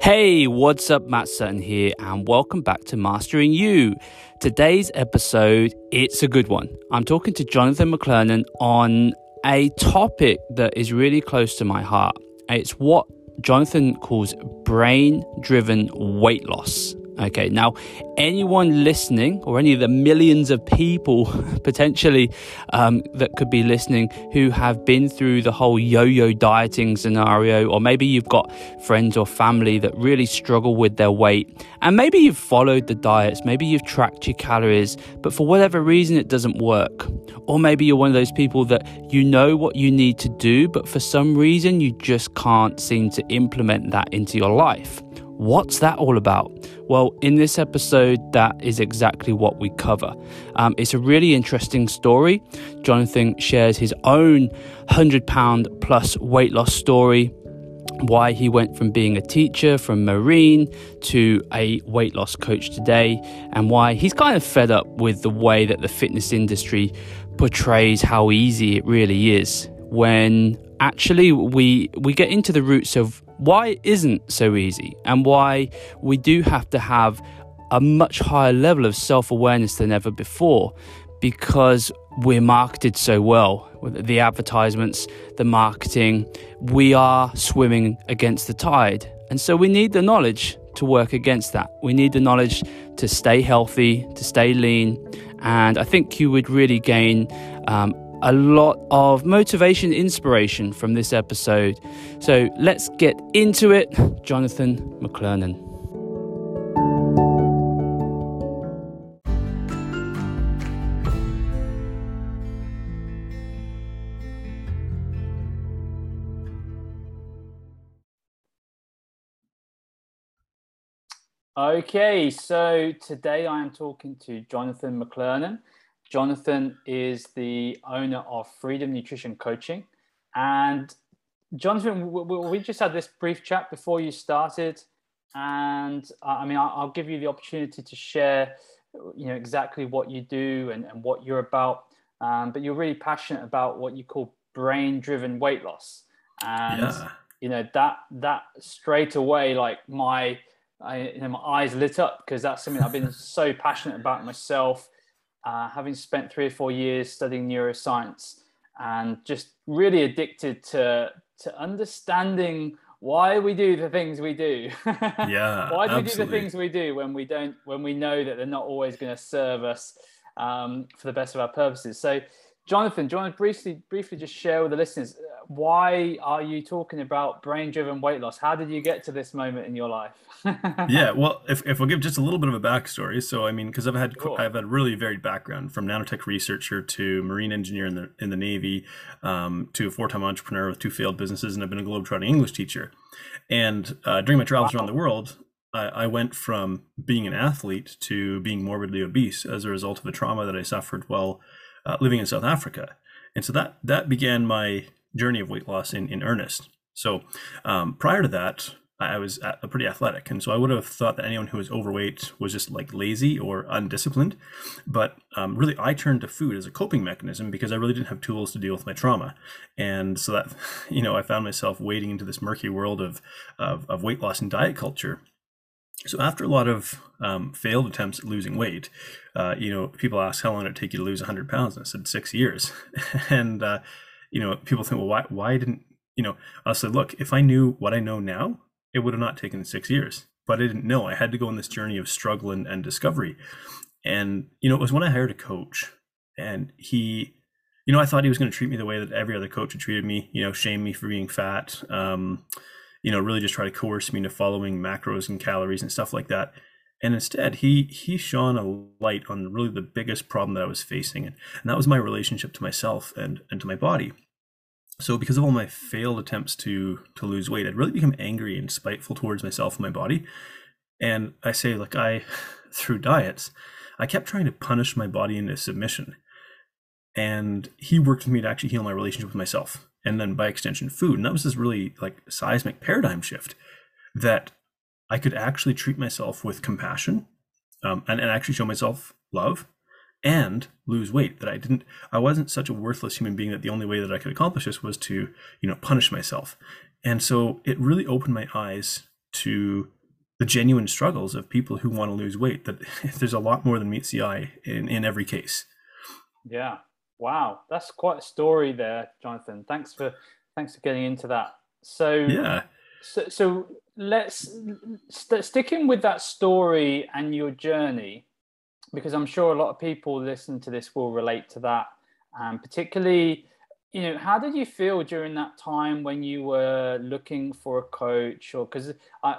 Hey, what's up? Matt Sutton here, and welcome back to Mastering You. Today's episode, it's a good one. I'm talking to Jonathan McClernand on a topic that is really close to my heart. It's what Jonathan calls brain driven weight loss. Okay, now anyone listening, or any of the millions of people potentially um, that could be listening who have been through the whole yo yo dieting scenario, or maybe you've got friends or family that really struggle with their weight, and maybe you've followed the diets, maybe you've tracked your calories, but for whatever reason it doesn't work. Or maybe you're one of those people that you know what you need to do, but for some reason you just can't seem to implement that into your life. What's that all about? Well, in this episode, that is exactly what we cover. Um, it's a really interesting story. Jonathan shares his own 100 pound plus weight loss story, why he went from being a teacher from Marine to a weight loss coach today, and why he's kind of fed up with the way that the fitness industry portrays how easy it really is when actually we we get into the roots of why it isn't so easy and why we do have to have a much higher level of self awareness than ever before because we're marketed so well. The advertisements, the marketing, we are swimming against the tide. And so we need the knowledge to work against that. We need the knowledge to stay healthy, to stay lean. And I think you would really gain um, a lot of motivation, inspiration from this episode. So let's get into it. Jonathan McClernand. Okay, so today I am talking to Jonathan McClernand. Jonathan is the owner of Freedom Nutrition Coaching. And Jonathan, we just had this brief chat before you started. And I mean, I'll give you the opportunity to share, you know, exactly what you do and, and what you're about. Um, but you're really passionate about what you call brain-driven weight loss. And, yeah. you know, that, that straight away, like my, I, you know, my eyes lit up because that's something I've been so passionate about myself uh, having spent three or four years studying neuroscience and just really addicted to to understanding why we do the things we do. yeah. why do absolutely. we do the things we do when we don't when we know that they're not always going to serve us um, for the best of our purposes? So, Jonathan, do you want to briefly briefly just share with the listeners why are you talking about brain driven weight loss? How did you get to this moment in your life? yeah, well, if, if we'll give just a little bit of a backstory. So, I mean, because I've had cool. I've had really varied background from nanotech researcher to marine engineer in the in the Navy um, to a four time entrepreneur with two failed businesses, and I've been a globetrotting English teacher. And uh, during my travels wow. around the world, I, I went from being an athlete to being morbidly obese as a result of a trauma that I suffered while uh, living in South Africa. And so that that began my journey of weight loss in, in earnest. So um, prior to that, I was pretty athletic, and so I would have thought that anyone who was overweight was just like lazy or undisciplined. But um, really, I turned to food as a coping mechanism because I really didn't have tools to deal with my trauma, and so that you know I found myself wading into this murky world of of, of weight loss and diet culture. So after a lot of um, failed attempts at losing weight, uh, you know, people ask how long did it take you to lose 100 pounds, and I said six years, and uh, you know, people think, well, why, why didn't, you know, I said, look, if I knew what I know now, it would have not taken six years, but I didn't know. I had to go on this journey of struggle and, and discovery. And, you know, it was when I hired a coach and he, you know, I thought he was going to treat me the way that every other coach had treated me, you know, shame me for being fat, um, you know, really just try to coerce me into following macros and calories and stuff like that. And instead, he he shone a light on really the biggest problem that I was facing, and, and that was my relationship to myself and and to my body. So because of all my failed attempts to to lose weight, I'd really become angry and spiteful towards myself and my body. And I say, like I, through diets, I kept trying to punish my body into submission. And he worked with me to actually heal my relationship with myself, and then by extension, food. And that was this really like seismic paradigm shift that I could actually treat myself with compassion um, and, and actually show myself love and lose weight that i didn't i wasn't such a worthless human being that the only way that i could accomplish this was to you know punish myself. And so it really opened my eyes to the genuine struggles of people who want to lose weight that there's a lot more than meets the eye in, in every case. Yeah. Wow. That's quite a story there jonathan. Thanks for thanks for getting into that. So yeah so, so let's st- sticking with that story and your journey because i'm sure a lot of people listen to this will relate to that. And particularly you know how did you feel during that time when you were looking for a coach? Or because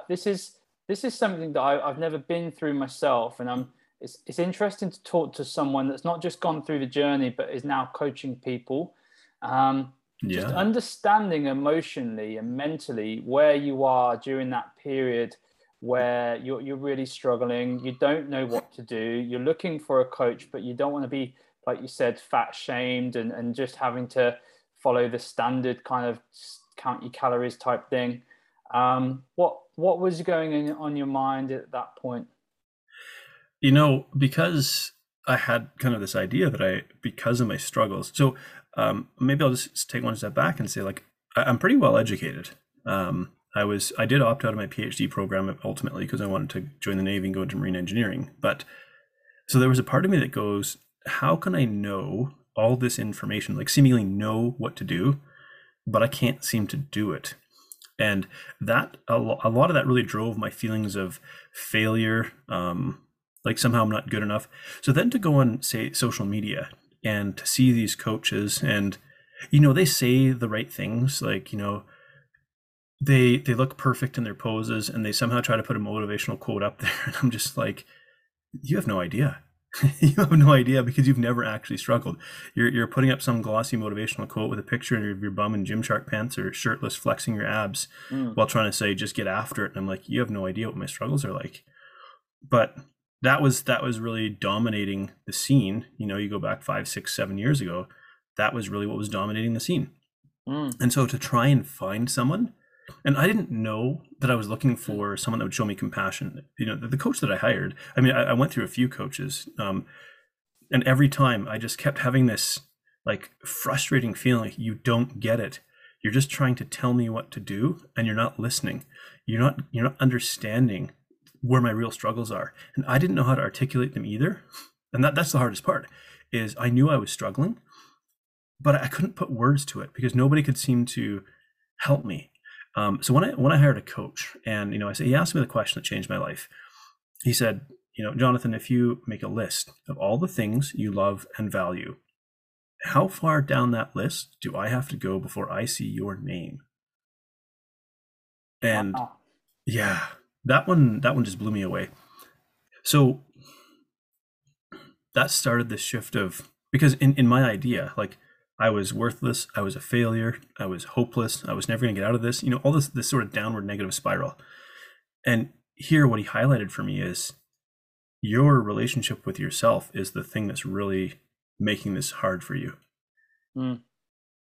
this is this is something that I, have never been through myself. And i'm it's, it's interesting to talk to someone that's not just gone through the journey but is now coaching people. Um, yeah. just understanding emotionally and mentally where you are during that period where you're, you're really struggling you don't know what to do you're looking for a coach but you don't want to be like you said, fat shamed and, and just having to follow the standard kind of count your calories type thing. Um, what what was going in, on your mind at that point? You know, because I had kind of this idea that I, because of my struggles, so um, maybe I'll just take one step back and say, like, I'm pretty well educated. Um, I was, I did opt out of my PhD program ultimately because I wanted to join the Navy and go into marine engineering. But so there was a part of me that goes, how can I know all this information, like seemingly know what to do, but I can't seem to do it? And that a, a lot of that really drove my feelings of failure, um, like somehow I'm not good enough. So then to go on, say, social media and to see these coaches and, you know, they say the right things, like, you know, they they look perfect in their poses and they somehow try to put a motivational quote up there and i'm just like you have no idea you have no idea because you've never actually struggled. You're, you're putting up some glossy motivational quote with a picture of your bum in Gymshark pants or shirtless flexing your abs mm. while trying to say just get after it. And I'm like, you have no idea what my struggles are like. But that was that was really dominating the scene. You know, you go back five, six, seven years ago, that was really what was dominating the scene. Mm. And so to try and find someone and I didn't know that I was looking for someone that would show me compassion. You know, the, the coach that I hired. I mean, I, I went through a few coaches, um, and every time I just kept having this like frustrating feeling like you don't get it. You're just trying to tell me what to do, and you're not listening. You're not you're not understanding where my real struggles are, and I didn't know how to articulate them either. And that that's the hardest part. Is I knew I was struggling, but I couldn't put words to it because nobody could seem to help me um, so when I when I hired a coach, and you know, I said he asked me the question that changed my life. He said, you know, Jonathan, if you make a list of all the things you love and value, how far down that list do I have to go before I see your name? And wow. yeah, that one that one just blew me away. So that started this shift of because in, in my idea, like I was worthless. I was a failure. I was hopeless. I was never going to get out of this. You know, all this this sort of downward negative spiral. And here, what he highlighted for me is your relationship with yourself is the thing that's really making this hard for you. Mm.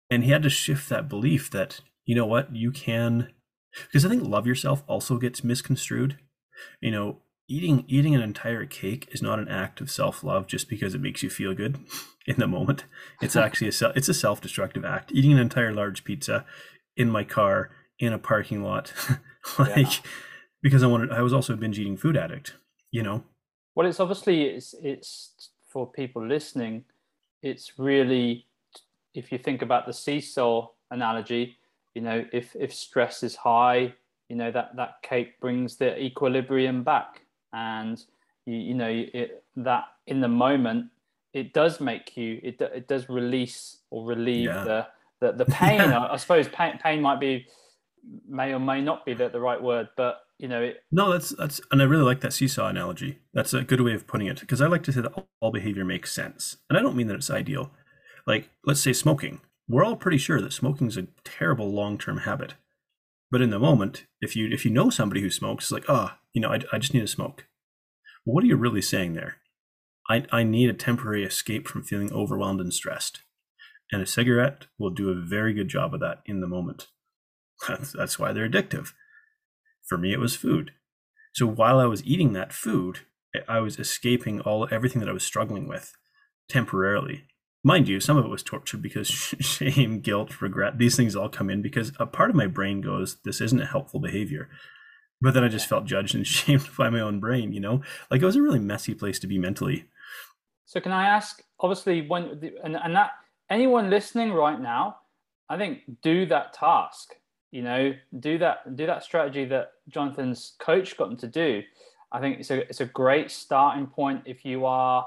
And he had to shift that belief that you know what you can, because I think love yourself also gets misconstrued. You know, eating eating an entire cake is not an act of self-love just because it makes you feel good in the moment it's actually a it's a self-destructive act eating an entire large pizza in my car in a parking lot like yeah. because i wanted i was also a binge eating food addict you know well it's obviously it's it's for people listening it's really if you think about the seesaw analogy you know if if stress is high you know that that cake brings the equilibrium back. And you, you know it, that in the moment it does make you it, it does release or relieve yeah. the, the the pain. I, I, suppose pain, pain might be may or may not be the, the right word but you know it, no that's that's and i really like that seesaw analogy. That's a good way of putting it because i like to say that all behavior makes sense. And i don't mean that it's ideal. Like let's say smoking we're all pretty sure that smoking is a terrible long-term habit but in the moment, if you if you know somebody who smokes, it's like, oh, you know, I, I just need to smoke. Well, what are you really saying there? I, I need a temporary escape from feeling overwhelmed and stressed. And a cigarette will do a very good job of that in the moment. That's, that's why they're addictive. For me, it was food. So while I was eating that food, I was escaping all everything that I was struggling with temporarily mind you, some of it was torture because shame, guilt, regret, these things all come in because a part of my brain goes, this isn't a helpful behavior. but then I just felt judged and shamed by my own brain, you know? Like it was a really messy place to be mentally. So can I ask, obviously, when and, and that anyone listening right now, I think do that task. You know, do that do that strategy that Jonathan's coach got them to do. I think it's a it's a great starting point if you are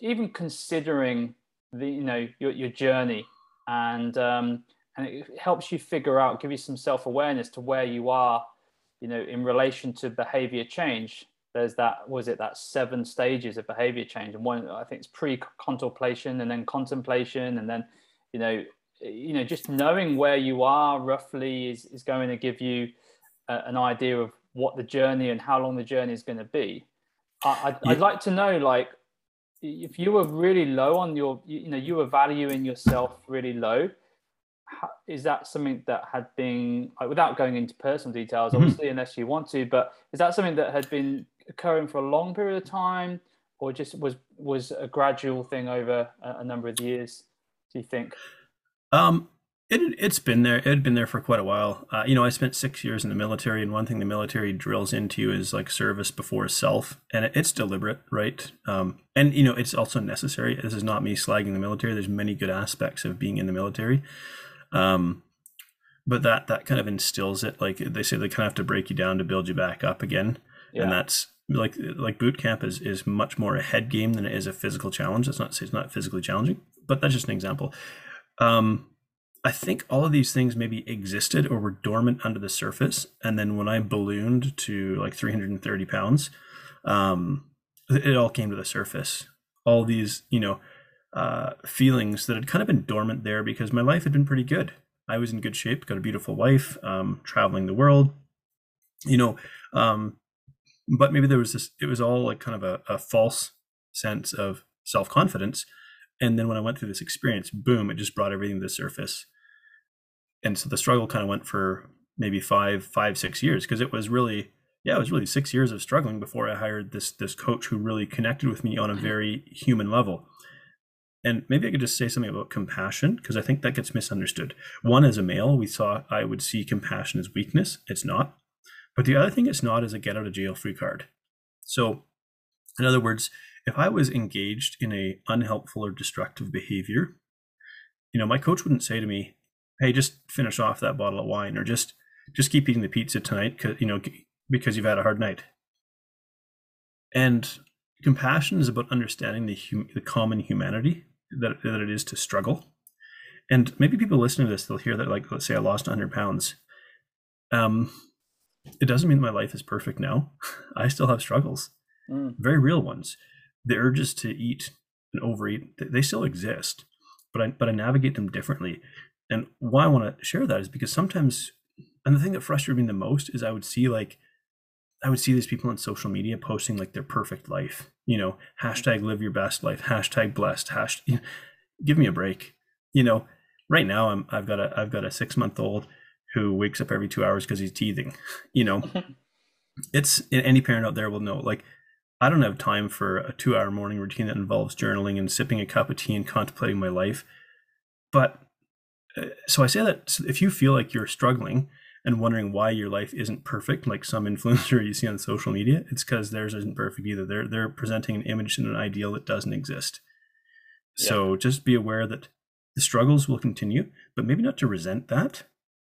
even considering the you know your your journey. And um, and it helps you figure out, give you some self awareness to where you are, you know, in relation to behavior change. There's that was it that seven stages of behavior change. And one i think it's pre-contemplation and then contemplation. And then you know you know just knowing where you are roughly is, is going to give you an idea of what the journey and how long the journey is going to be. I, I'd, yeah. I'd like to know like if you were really low on your you know you were valuing yourself really low is that something that had been like, without going into personal details mm-hmm. obviously mm-hmm. unless you want to but is that something that had been occurring for a long period of time, or just was was a gradual thing over a, a number of years? Do you think? Um, it it's been there. It had been there for quite a while. Uh, you know, I spent six years in the military, and one thing the military drills into you is like service before self, and it, it's deliberate, right? Um, and you know, it's also necessary. This is not me slagging the military. There's many good aspects of being in the military. Um, but that that kind of instills it. Like they say, they kind of have to break you down to build you back up again, yeah. and that's like like boot camp is is much more a head game than it is a physical challenge. That's not it's not physically challenging, but that's just an example. Um, I think all of these things maybe existed or were dormant under the surface, and then when I ballooned to like 330 pounds, um, it all came to the surface. All these, you know, uh, feelings that had kind of been dormant there because my life had been pretty good. I was in good shape, got a beautiful wife, um, traveling the world, you know, um, but maybe there was this it was all like kind of a, a false sense of self-confidence and then when i went through this experience boom it just brought everything to the surface and so the struggle kind of went for maybe five five six years because it was really yeah it was really six years of struggling before i hired this this coach who really connected with me on a mm-hmm. very human level and maybe i could just say something about compassion because i think that gets misunderstood one as a male we saw i would see compassion as weakness it's not but the other thing it's not is a get out of jail free card. So, in other words, if I was engaged in a unhelpful or destructive behavior, you know, my coach wouldn't say to me, "Hey, just finish off that bottle of wine," or just just keep eating the pizza tonight, cause, you know, because you've had a hard night. And compassion is about understanding the hum- the common humanity that that it is to struggle. And maybe people listening to this, they'll hear that, like, let's say I lost 100 pounds. Um, it doesn't mean my life is perfect now. I still have struggles, mm. very real ones. The urges to eat and overeat, they still exist, but I but I navigate them differently. And why I want to share that is because sometimes, and the thing that frustrated me the most is I would see like, I would see these people on social media posting like their perfect life. You know, mm. hashtag live your best life, hashtag blessed, hashtag. You know, give me a break. You know, right now I'm I've got a I've got a six month old who wakes up every two hours because he's teething. You know, it's any parent out there will know. Like, I don't have time for a two hour morning routine that involves journaling and sipping a cup of tea and contemplating my life. But so I say that if you feel like you're struggling and wondering why your life isn't perfect, like some influencer you see on social media, it's because theirs isn't perfect either. They're they're presenting an image and an ideal that doesn't exist. Yeah. So just be aware that the struggles will continue, but maybe not to resent that,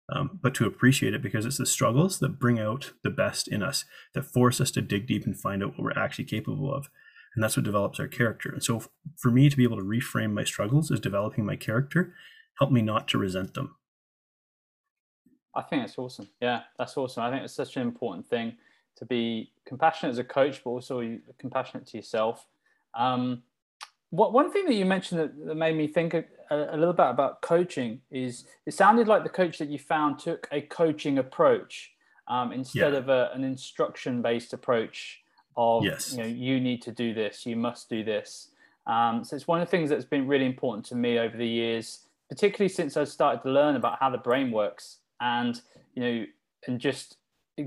um, but to appreciate it because it's the struggles that bring out the best in us, that force us to dig deep and find out what we're actually capable of. And that's what develops our character. And so for me to be able to reframe my struggles as developing my character, help me not to resent them. I think it's awesome. Yeah, that's awesome. I think it's such an important thing to be compassionate as a coach, but also compassionate to yourself. Um, what one thing that you mentioned that, that made me think a, a, little bit about coaching is it sounded like the coach that you found took a coaching approach um, instead yeah. of a, an instruction based approach of yes. you know you need to do this you must do this um, so it's one of the things that's been really important to me over the years particularly since i started to learn about how the brain works and you know and just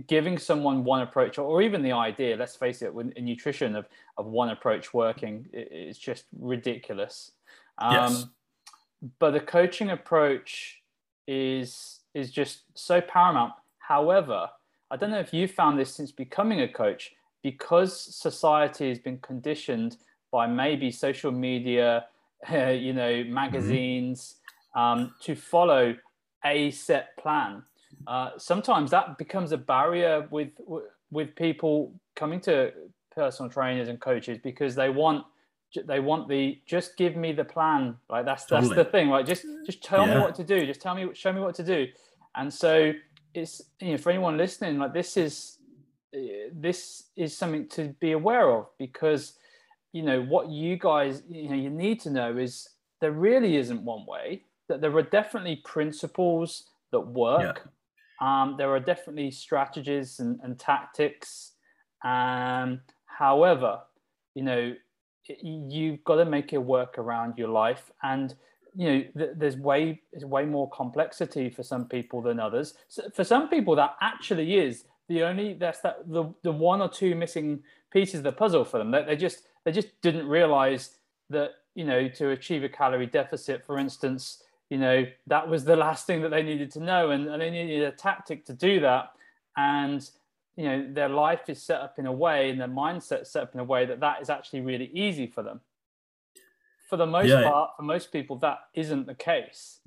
giving someone one approach or even the idea let's face it in nutrition of, of one approach working it's just ridiculous um, yes. but the coaching approach is is just so paramount however I don't know if you found this since becoming a coach, because society has been conditioned by maybe social media, uh, you know, mm-hmm. magazines. Um, to follow a set plan. Uh, sometimes that becomes a barrier with with people coming to personal trainers and coaches because they want they want the just give me the plan. Like that's that's the thing. Like just just tell yeah. me what to do. Just tell me show me what to do. And so it's you know for anyone listening like this is this is something to be aware of because you know what you guys you know you need to know is there really isn't one way that there are definitely principles that work yeah. um, there are definitely strategies and, and tactics um, however you know you've got to make it work around your life and you know th- there's way there's way more complexity for some people than others so for some people that actually is the only that's that the, the one or two missing pieces of the puzzle for them. That they, they just they just didn't realize that you know to achieve a calorie deficit, for instance, you know that was the last thing that they needed to know, and, and they needed a tactic to do that. And you know their life is set up in a way, and their mindset set up in a way that that is actually really easy for them. For the most yeah. part, for most people, that isn't the case,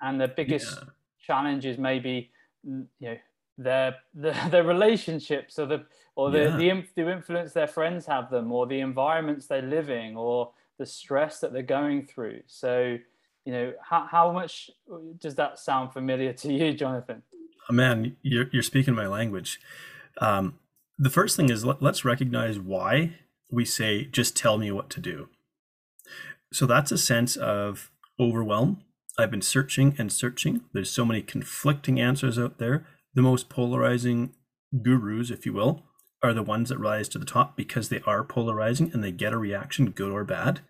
and the biggest yeah. challenge is maybe mm, you know their the, their relationships or the or the, yeah. the the influence their friends have them or the environments they're living or the stress that they're going through so you know how, how much does that sound familiar to you jonathan? Oh, man you're, you're speaking my language. Um, the first thing is let, let's recognize why we say just tell me what to do. So that's a sense of overwhelm. I've been searching and searching. There's so many conflicting answers out there. The most polarizing gurus, if you will, are the ones that rise to the top because they are polarizing and they get a reaction, good or bad.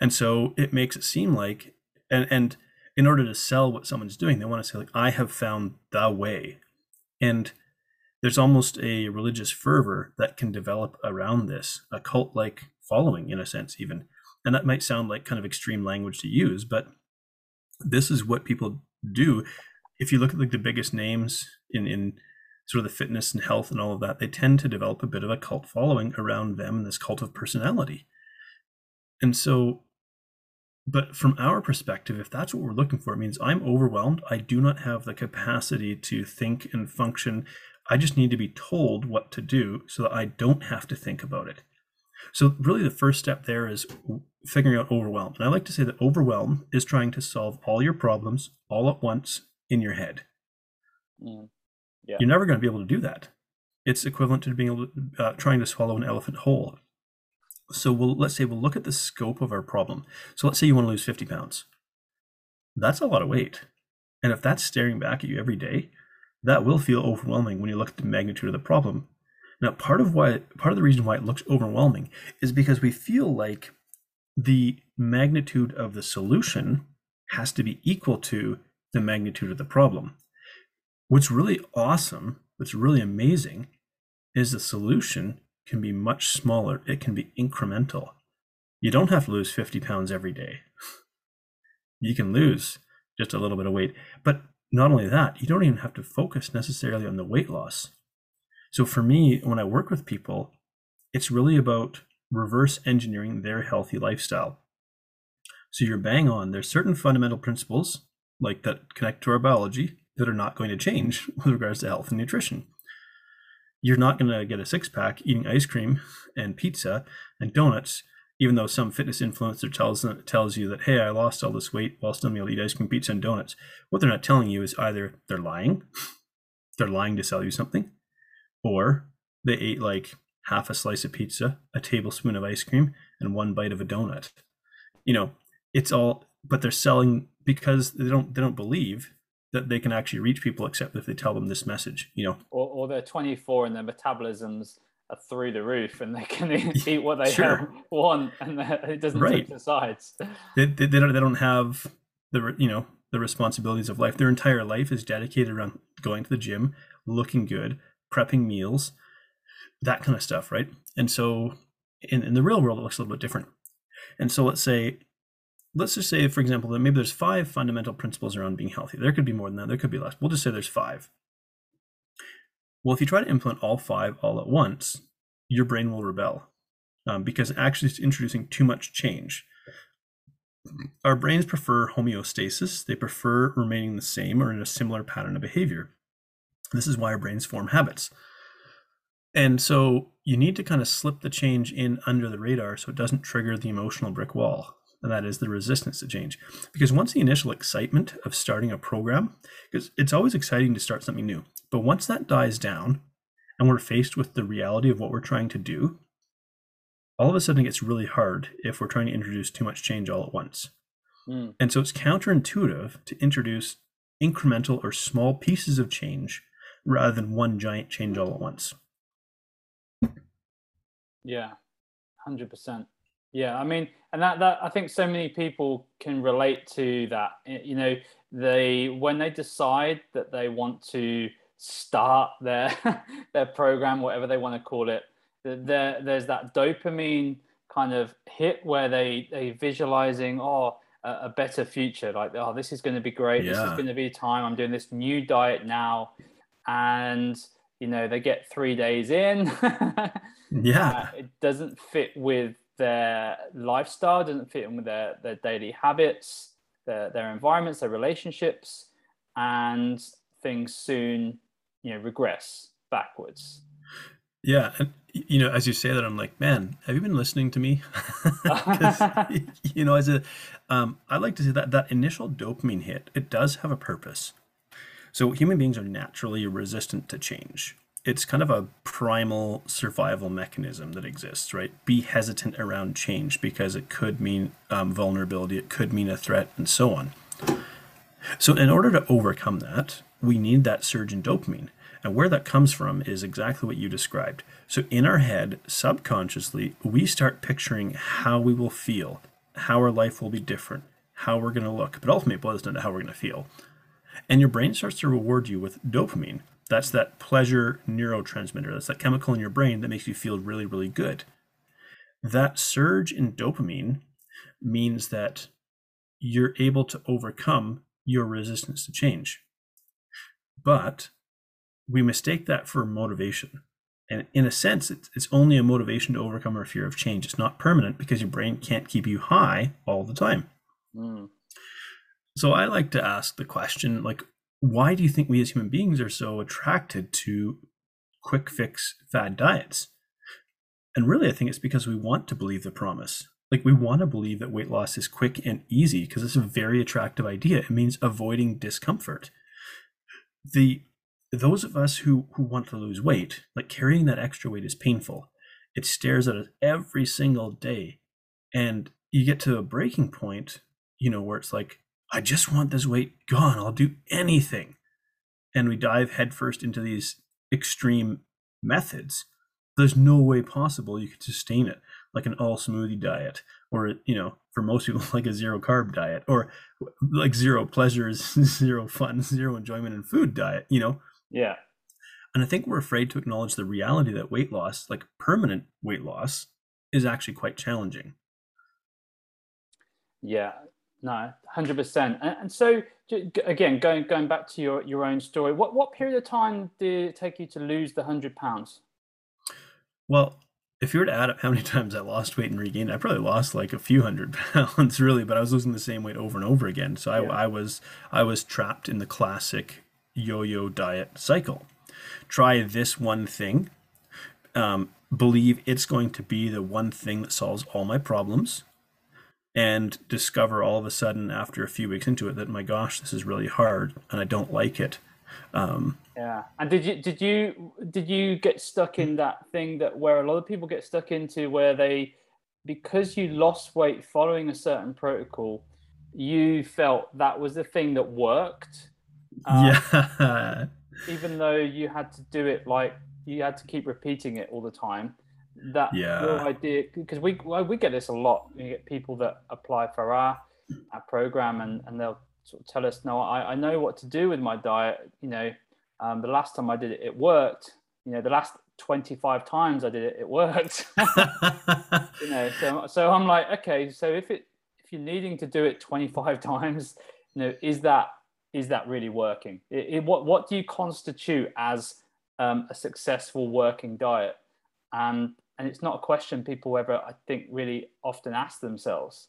And so it makes it seem like, and, and in order to sell what someone's doing, they want to say, like, I have found the way. And there's almost a religious fervor that can develop around this, a cult like following, in a sense, even. And that might sound like kind of extreme language to use, but this is what people do if you look at like the biggest names in in sort of the fitness and health and all of that, they tend to develop a bit of a cult following around them and this cult of personality. And so, but from our perspective, if that's what we're looking for, it means I'm overwhelmed. I do not have the capacity to think and function. I just need to be told what to do so that I don't have to think about it. So, really, the first step there is figuring out overwhelm. And I like to say that overwhelm is trying to solve all your problems all at once in your head. Mm. Yeah. You're never going to be able to do that. It's equivalent to being able to, uh, trying to swallow an elephant whole. So we'll let's say we'll look at the scope of our problem. So let's say you want to lose 50 pounds. That's a lot of weight. And if that's staring back at you every day, that will feel overwhelming when you look at the magnitude of the problem. Now, part of why part of the reason why it looks overwhelming is because we feel like the magnitude of the solution has to be equal to the magnitude of the problem. What's really awesome, what's really amazing, is the solution can be much smaller. It can be incremental. You don't have to lose 50 pounds every day. You can lose just a little bit of weight. But not only that, you don't even have to focus necessarily on the weight loss. So for me, when I work with people, it's really about reverse engineering their healthy lifestyle. So you're bang on. There's certain fundamental principles like that connect to our biology that are not going to change with regards to health and nutrition. You're not going to get a six pack eating ice cream and pizza and donuts, even though some fitness influencer tells tells you that hey, I lost all this weight while still to eat ice cream, pizza, and donuts. What they're not telling you is either they're lying, they're lying to sell you something, or they ate like half a slice of pizza, a tablespoon of ice cream, and one bite of a donut. You know, it's all but they're selling because they don't they don't believe that they can actually reach people except if they tell them this message you know? Or, or they're 24 and their metabolisms are through the roof and they can eat what they sure. want and it doesn't right. take the sides. They, they, they, don't they don't have the you know the responsibilities of life. Their entire life is dedicated around going to the gym looking good prepping meals that kind of stuff right? And so in, in the real world it looks a little bit different. And so let's say let's just say, for example, that maybe there's five fundamental principles around being healthy. There could be more than that. There could be less. We'll just say there's five. Well, if you try to implement all five all at once, your brain will rebel um, because actually it's introducing too much change. Our brains prefer homeostasis, they prefer remaining the same or in a similar pattern of behavior. This is why our brains form habits. And so you need to kind of slip the change in under the radar so it doesn't trigger the emotional brick wall. And that is the resistance to change. Because once the initial excitement of starting a program, because it's always exciting to start something new, but once that dies down and we're faced with the reality of what we're trying to do, all of a sudden it gets really hard if we're trying to introduce too much change all at once. Mm. And so it's counterintuitive to introduce incremental or small pieces of change rather than one giant change all at once. Yeah, 100%. Yeah, I mean, and that, that I think so many people can relate to that. You know, they when they decide that they want to start their their program, whatever they want to call it, there there's that dopamine kind of hit where they they visualizing oh a, a better future like oh this is going to be great yeah. this is going to be time i'm doing this new diet now and you know they get three days in yeah uh, it doesn't fit with their lifestyle doesn't fit in with their their daily habits their, their environments their relationships and things soon you know regress backwards yeah, and you know, as you say that, I'm like, man, have you been listening to me? you know, as a, um, I like to say that that initial dopamine hit, it does have a purpose. So human beings are naturally resistant to change. It's kind of a primal survival mechanism that exists, right? Be hesitant around change because it could mean um, vulnerability, it could mean a threat, and so on. So, in order to overcome that, we need that surge in dopamine. And where that comes from is exactly what you described. So, in our head, subconsciously, we start picturing how we will feel, how our life will be different, how we're going to look, but ultimately it boils down to how we're going to feel. And your brain starts to reward you with dopamine. That's that pleasure neurotransmitter. That's that chemical in your brain that makes you feel really, really good. That surge in dopamine means that you're able to overcome your resistance to change. But we mistake that for motivation. And in a sense, it's, it's only a motivation to overcome our fear of change. It's not permanent because your brain can't keep you high all the time. Mm. So I like to ask the question like, why do you think we as human beings are so attracted to quick fix fad diets? And really, I think it's because we want to believe the promise. Like, we want to believe that weight loss is quick and easy because it's a very attractive idea. It means avoiding discomfort. The those of us who who want to lose weight, like carrying that extra weight is painful. It stares at us every single day. And you get to a breaking point, you know, where it's like, I just want this weight gone. I'll do anything. And we dive headfirst into these extreme methods. There's no way possible you could sustain it, like an all smoothie diet, or you know, for most people, like a zero carb diet, or like zero pleasures, zero fun, zero enjoyment in food diet. You know, yeah. And I think we're afraid to acknowledge the reality that weight loss, like permanent weight loss, is actually quite challenging. Yeah, no, hundred percent. And so, again, going going back to your your own story, what what period of time did it take you to lose the hundred pounds? Well, if you were to add up how many times I lost weight and regained, I probably lost like a few hundred pounds, really. But I was losing the same weight over and over again. So I, I was I was trapped in the classic yo-yo diet cycle. Try this one thing, um, believe it's going to be the one thing that solves all my problems, and discover all of a sudden after a few weeks into it that my gosh, this is really hard and I don't like it. Um, yeah, and did you did you did you get stuck in that thing that where a lot of people get stuck into where they because you lost weight following a certain protocol, you felt that was the thing that worked um, yeah. even though you had to do it like you had to keep repeating it all the time. That yeah. idea because we we get this a lot. You get people that apply for our our program and and they'll sort of tell us, no, I, I know what to do with my diet. You know, um, the last time I did it, it worked. You know, the last 25 times I did it, it worked. you know, so so I'm like, okay, so if it if you're needing to do it 25 times, you know, is that is that really working? It, it, what what do you constitute as um, a successful working diet? And and it's not a question people ever, I think, really often ask themselves.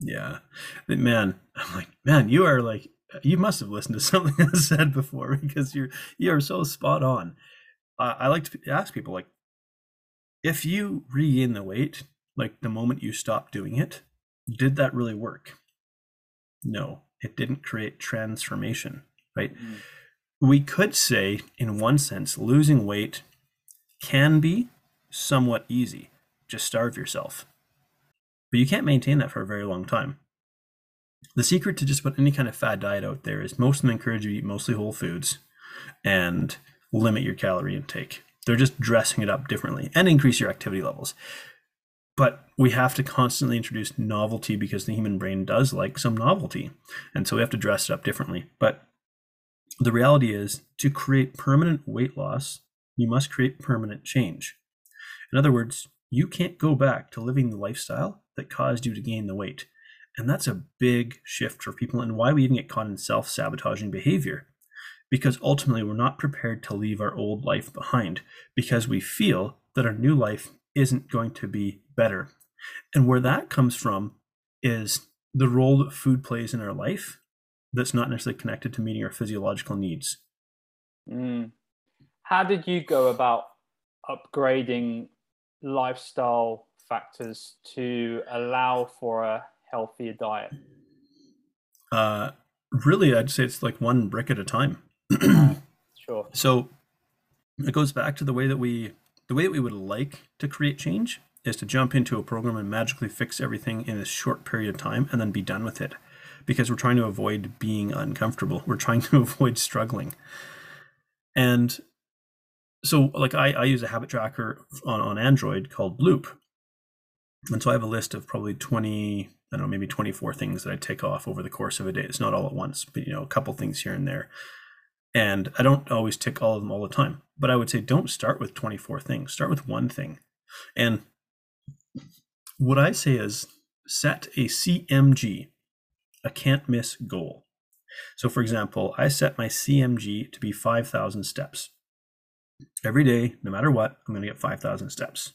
Yeah, man, I'm like, man, you are like, you must have listened to something I said before because you're you are so spot on. Uh, I like to ask people like, if you regain the weight, like the moment you stop doing it, did that really work? No, it didn't create transformation, right? Mm. We could say, in one sense, losing weight can be somewhat easy. Just starve yourself. But you can't maintain that for a very long time. The secret to just about any kind of fad diet out there is most of them encourage you to eat mostly whole foods and limit your calorie intake. They're just dressing it up differently and increase your activity levels. But we have to constantly introduce novelty because the human brain does like some novelty. And so we have to dress it up differently. But the reality is to create permanent weight loss, you must create permanent change. In other words, you can't go back to living the lifestyle that caused you to gain the weight. And that's a big shift for people and why we even get caught in self sabotaging behavior. Because ultimately, we're not prepared to leave our old life behind because we feel that our new life isn't going to be better. And where that comes from is the role that food plays in our life that's not necessarily connected to meeting our physiological needs. Mm. How did you go about upgrading lifestyle factors to allow for a healthier diet? Uh, really, I'd say it's like one brick at a time. sure. So it goes back to the way that we the way that we would like to create change is to jump into a program and magically fix everything in a short period of time and then be done with it because we're trying to avoid being uncomfortable we're trying to avoid struggling and so like I, I use a habit tracker on, on Android called Loop. And so I have a list of probably 20, I don't know, maybe 24 things that I take off over the course of a day. It's not all at once, but you know, a couple things here and there. And I don't always tick all of them all the time. But I would say don't start with 24 things. Start with one thing. And what I say is set a CMG, a can't miss goal. So for example, I set my CMG to be 5,000 steps every day, no matter what, I'm going to get 5,000 steps.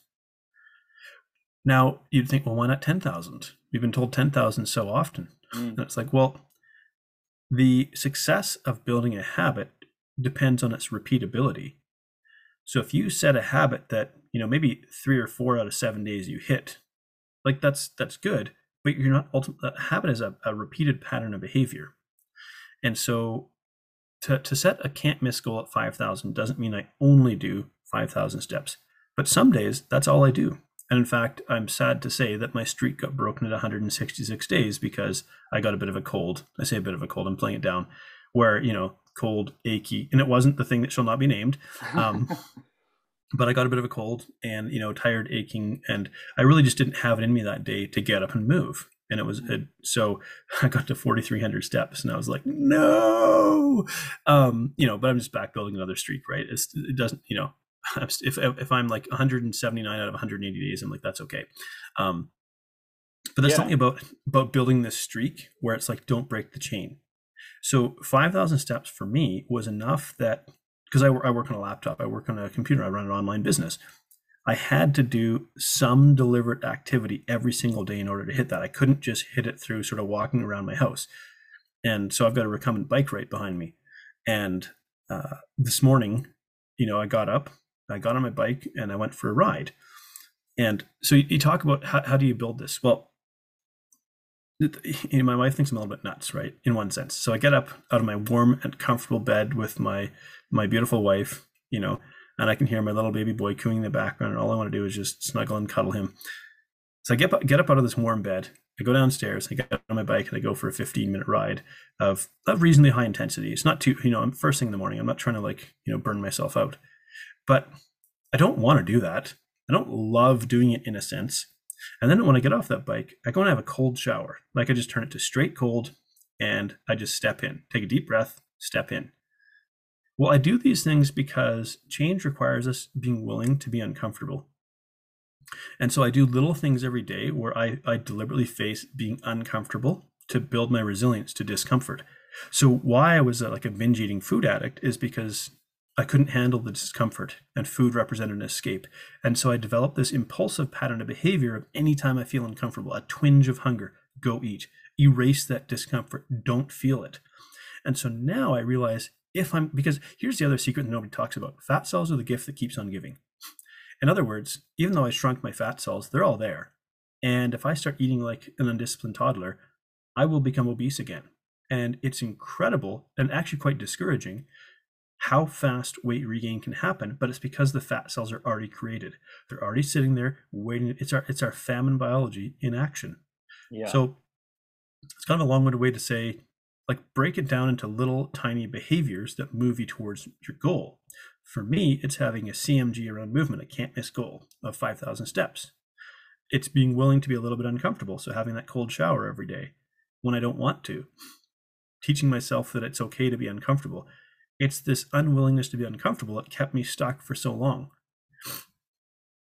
Now, you'd think, well, why not 10,000? We've been told 10,000 so often. Mm. And it's like, well, the success of building a habit depends on its repeatability. So if you set a habit that, you know, maybe three or four out of seven days you hit, like that's that's good, but you're not ultimately habit is a, a repeated pattern of behavior. And so to, to set a can't miss goal at 5,000 doesn't mean I only do 5,000 steps. But some days, that's all I do. And in fact, I'm sad to say that my streak got broken at 166 days because I got a bit of a cold. I say a bit of a cold, I'm playing it down, where, you know, cold, achy, and it wasn't the thing that shall not be named. Um, but I got a bit of a cold and, you know, tired, aching, and I really just didn't have it in me that day to get up and move and it was it, so I got to 4,300 steps, and I was like, no, um, you know. But I'm just back building another streak, right? It's, it doesn't, you know, if if I'm like 179 out of 180 days, I'm like that's okay. Um, but there's yeah. something about about building this streak where it's like don't break the chain. So 5,000 steps for me was enough that because I, I work on a laptop, I work on a computer, I run an online business. I had to do some deliberate activity every single day in order to hit that. I couldn't just hit it through sort of walking around my house. And so I've got a recumbent bike right behind me. And uh, this morning, you know, I got up, I got on my bike, and I went for a ride. And so you, you talk about how, how do you build this? Well, you know, my wife thinks I'm a little bit nuts, right? In one sense. So I get up out of my warm and comfortable bed with my my beautiful wife, you know, and I can hear my little baby boy cooing in the background, and all I want to do is just snuggle and cuddle him. So I get get up out of this warm bed. I go downstairs. I get on my bike and I go for a 15 minute ride of, of reasonably high intensity. It's not too, you know, I'm first thing in the morning. I'm not trying to like, you know, burn myself out, but I don't want to do that. I don't love doing it in a sense. And then when I get off that bike, I go and have a cold shower. Like I just turn it to straight cold and I just step in, take a deep breath, step in. Well, I do these things because change requires us being willing to be uncomfortable. And so I do little things every day where I, I deliberately face being uncomfortable to build my resilience to discomfort. So why I was a, like a binge eating food addict is because I couldn't handle the discomfort, and food represented an escape. And so I developed this impulsive pattern of behavior of anytime I feel uncomfortable, a twinge of hunger, go eat. Erase that discomfort. Don't feel it. And so now I realize if I'm, because here's the other secret that nobody talks about fat cells are the gift that keeps on giving. In other words, even though I shrunk my fat cells, they're all there. And if I start eating like an undisciplined toddler, I will become obese again. And it's incredible and actually quite discouraging how fast weight regain can happen, but it's because the fat cells are already created. They're already sitting there waiting. It's our it's our famine biology in action. Yeah. So it's kind of a long-winded way to say, like, break it down into little tiny behaviors that move you towards your goal. For me, it's having a CMG around movement, a can't miss goal of 5,000 steps. It's being willing to be a little bit uncomfortable. So having that cold shower every day when I don't want to, teaching myself that it's okay to be uncomfortable. It's this unwillingness to be uncomfortable that kept me stuck for so long.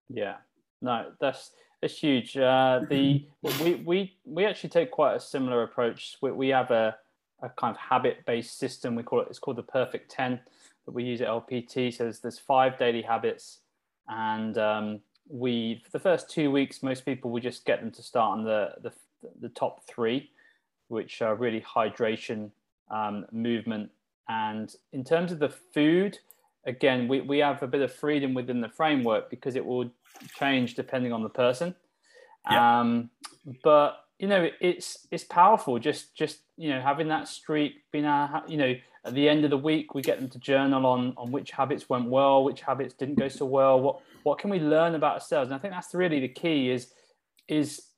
Yeah, no, that's it's huge. Uh, the we we we actually take quite a similar approach. We, we have a, a kind of habit based system. We call it it's called the Perfect Ten that we use at LPT. So there's, there's five daily habits, and um, we for the first two weeks, most people we just get them to start on the the, the top three, which are really hydration, um, movement, and in terms of the food. Again, we, we have a bit of freedom within the framework because it will change depending on the person. Yeah. Um, but you know, it's it's powerful. Just just you know, having that streak, being a, you know, at the end of the week, we get them to journal on on which habits went well, which habits didn't go so well. What what can we learn about ourselves? And I think that's really the key. Is is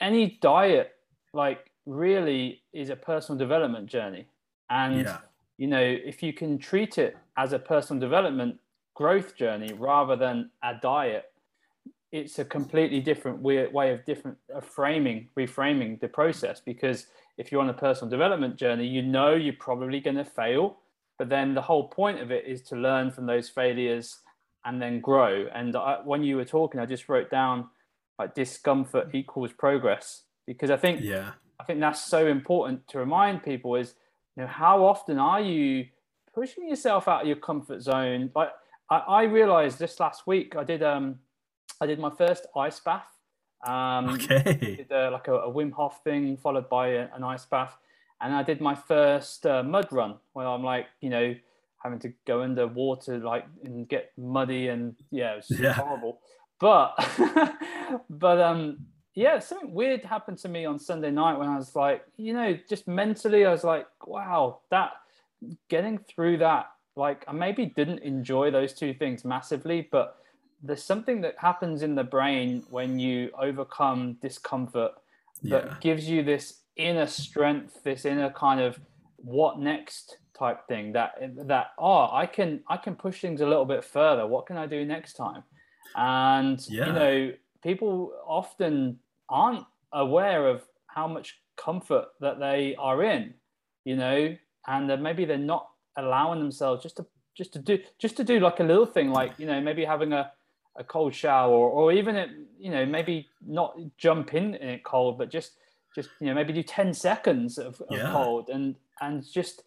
any diet like really is a personal development journey, and yeah. you know, if you can treat it as a personal development growth journey rather than a diet it's a completely different way, way of different of framing, reframing the process. Because if you're on a personal development journey, you know you're probably going to fail, but then the whole point of it is to learn from those failures and then grow. And I, when you were talking, I just wrote down like discomfort equals progress because I think yeah I think that's so important to remind people is you know how often are you pushing yourself out of your comfort zone? Like I, I realized this last week I did um I did my first ice bath. Um, okay. Did a, like a, a, Wim Hof thing followed by a, an ice bath, and I did my first uh, mud run where I'm like, you know, having to go under water like and get muddy and yeah, it was yeah. horrible. But but um yeah, something weird happened to me on Sunday night when I was like, you know, just mentally I was like, wow, that getting through that like I maybe didn't enjoy those two things massively, but there's something that happens in the brain when you overcome discomfort that yeah. gives you this inner strength, this inner kind of what next type thing that that oh I can I can push things a little bit further. What can I do next time? And yeah. you know, people often aren't aware of how much comfort that they are in, you know, and that maybe they're not allowing themselves just to just to do just to do like a little thing like you know maybe having a a cold shower or, or even it, you know maybe not jump in, in it cold but just just you know maybe do 10 seconds of, of yeah. cold and and just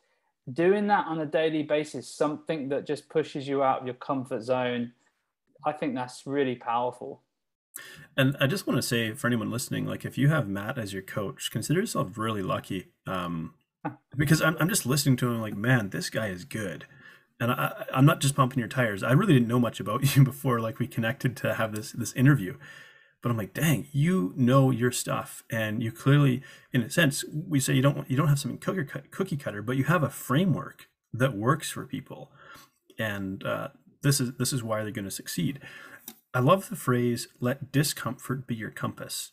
doing that on a daily basis something that just pushes you out of your comfort zone i think that's really powerful. And i just want to say for anyone listening like if you have matt as your coach consider yourself really lucky um because I'm, I'm just listening to him like man this guy is good and I, I'm not just pumping your tires. I really didn't know much about you before, like we connected to have this this interview. But I'm like, dang, you know your stuff, and you clearly, in a sense, we say you don't you don't have something cookie cookie cutter, but you have a framework that works for people, and uh, this is this is why they're going to succeed. I love the phrase "let discomfort be your compass."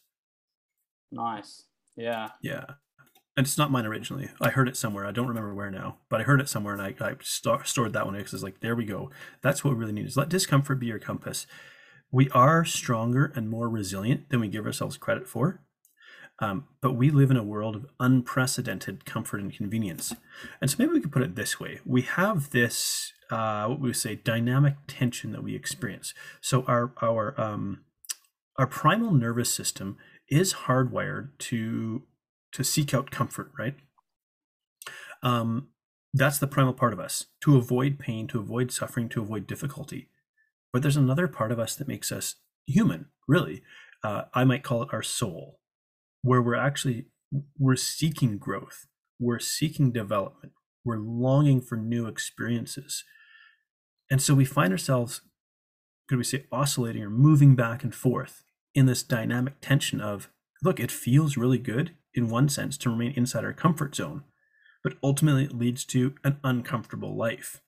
Nice. Yeah. Yeah and it's not mine originally. I heard it somewhere. I don't remember where now, but I heard it somewhere, and I, I st- stored that one because it's like, there we go. That's what we really need is let discomfort be your compass. We are stronger and more resilient than we give ourselves credit for, um, but we live in a world of unprecedented comfort and convenience. And so maybe we could put it this way: we have this uh, what we would say dynamic tension that we experience. So our our um, our primal nervous system is hardwired to to seek out comfort, right? Um, that's the primal part of us to avoid pain, to avoid suffering, to avoid difficulty. But there's another part of us that makes us human, really. Uh, I might call it our soul, where we're actually we're seeking growth, we're seeking development, we're longing for new experiences, and so we find ourselves, could we say, oscillating or moving back and forth in this dynamic tension of, look, it feels really good in one sense to remain inside our comfort zone but ultimately it leads to an uncomfortable life.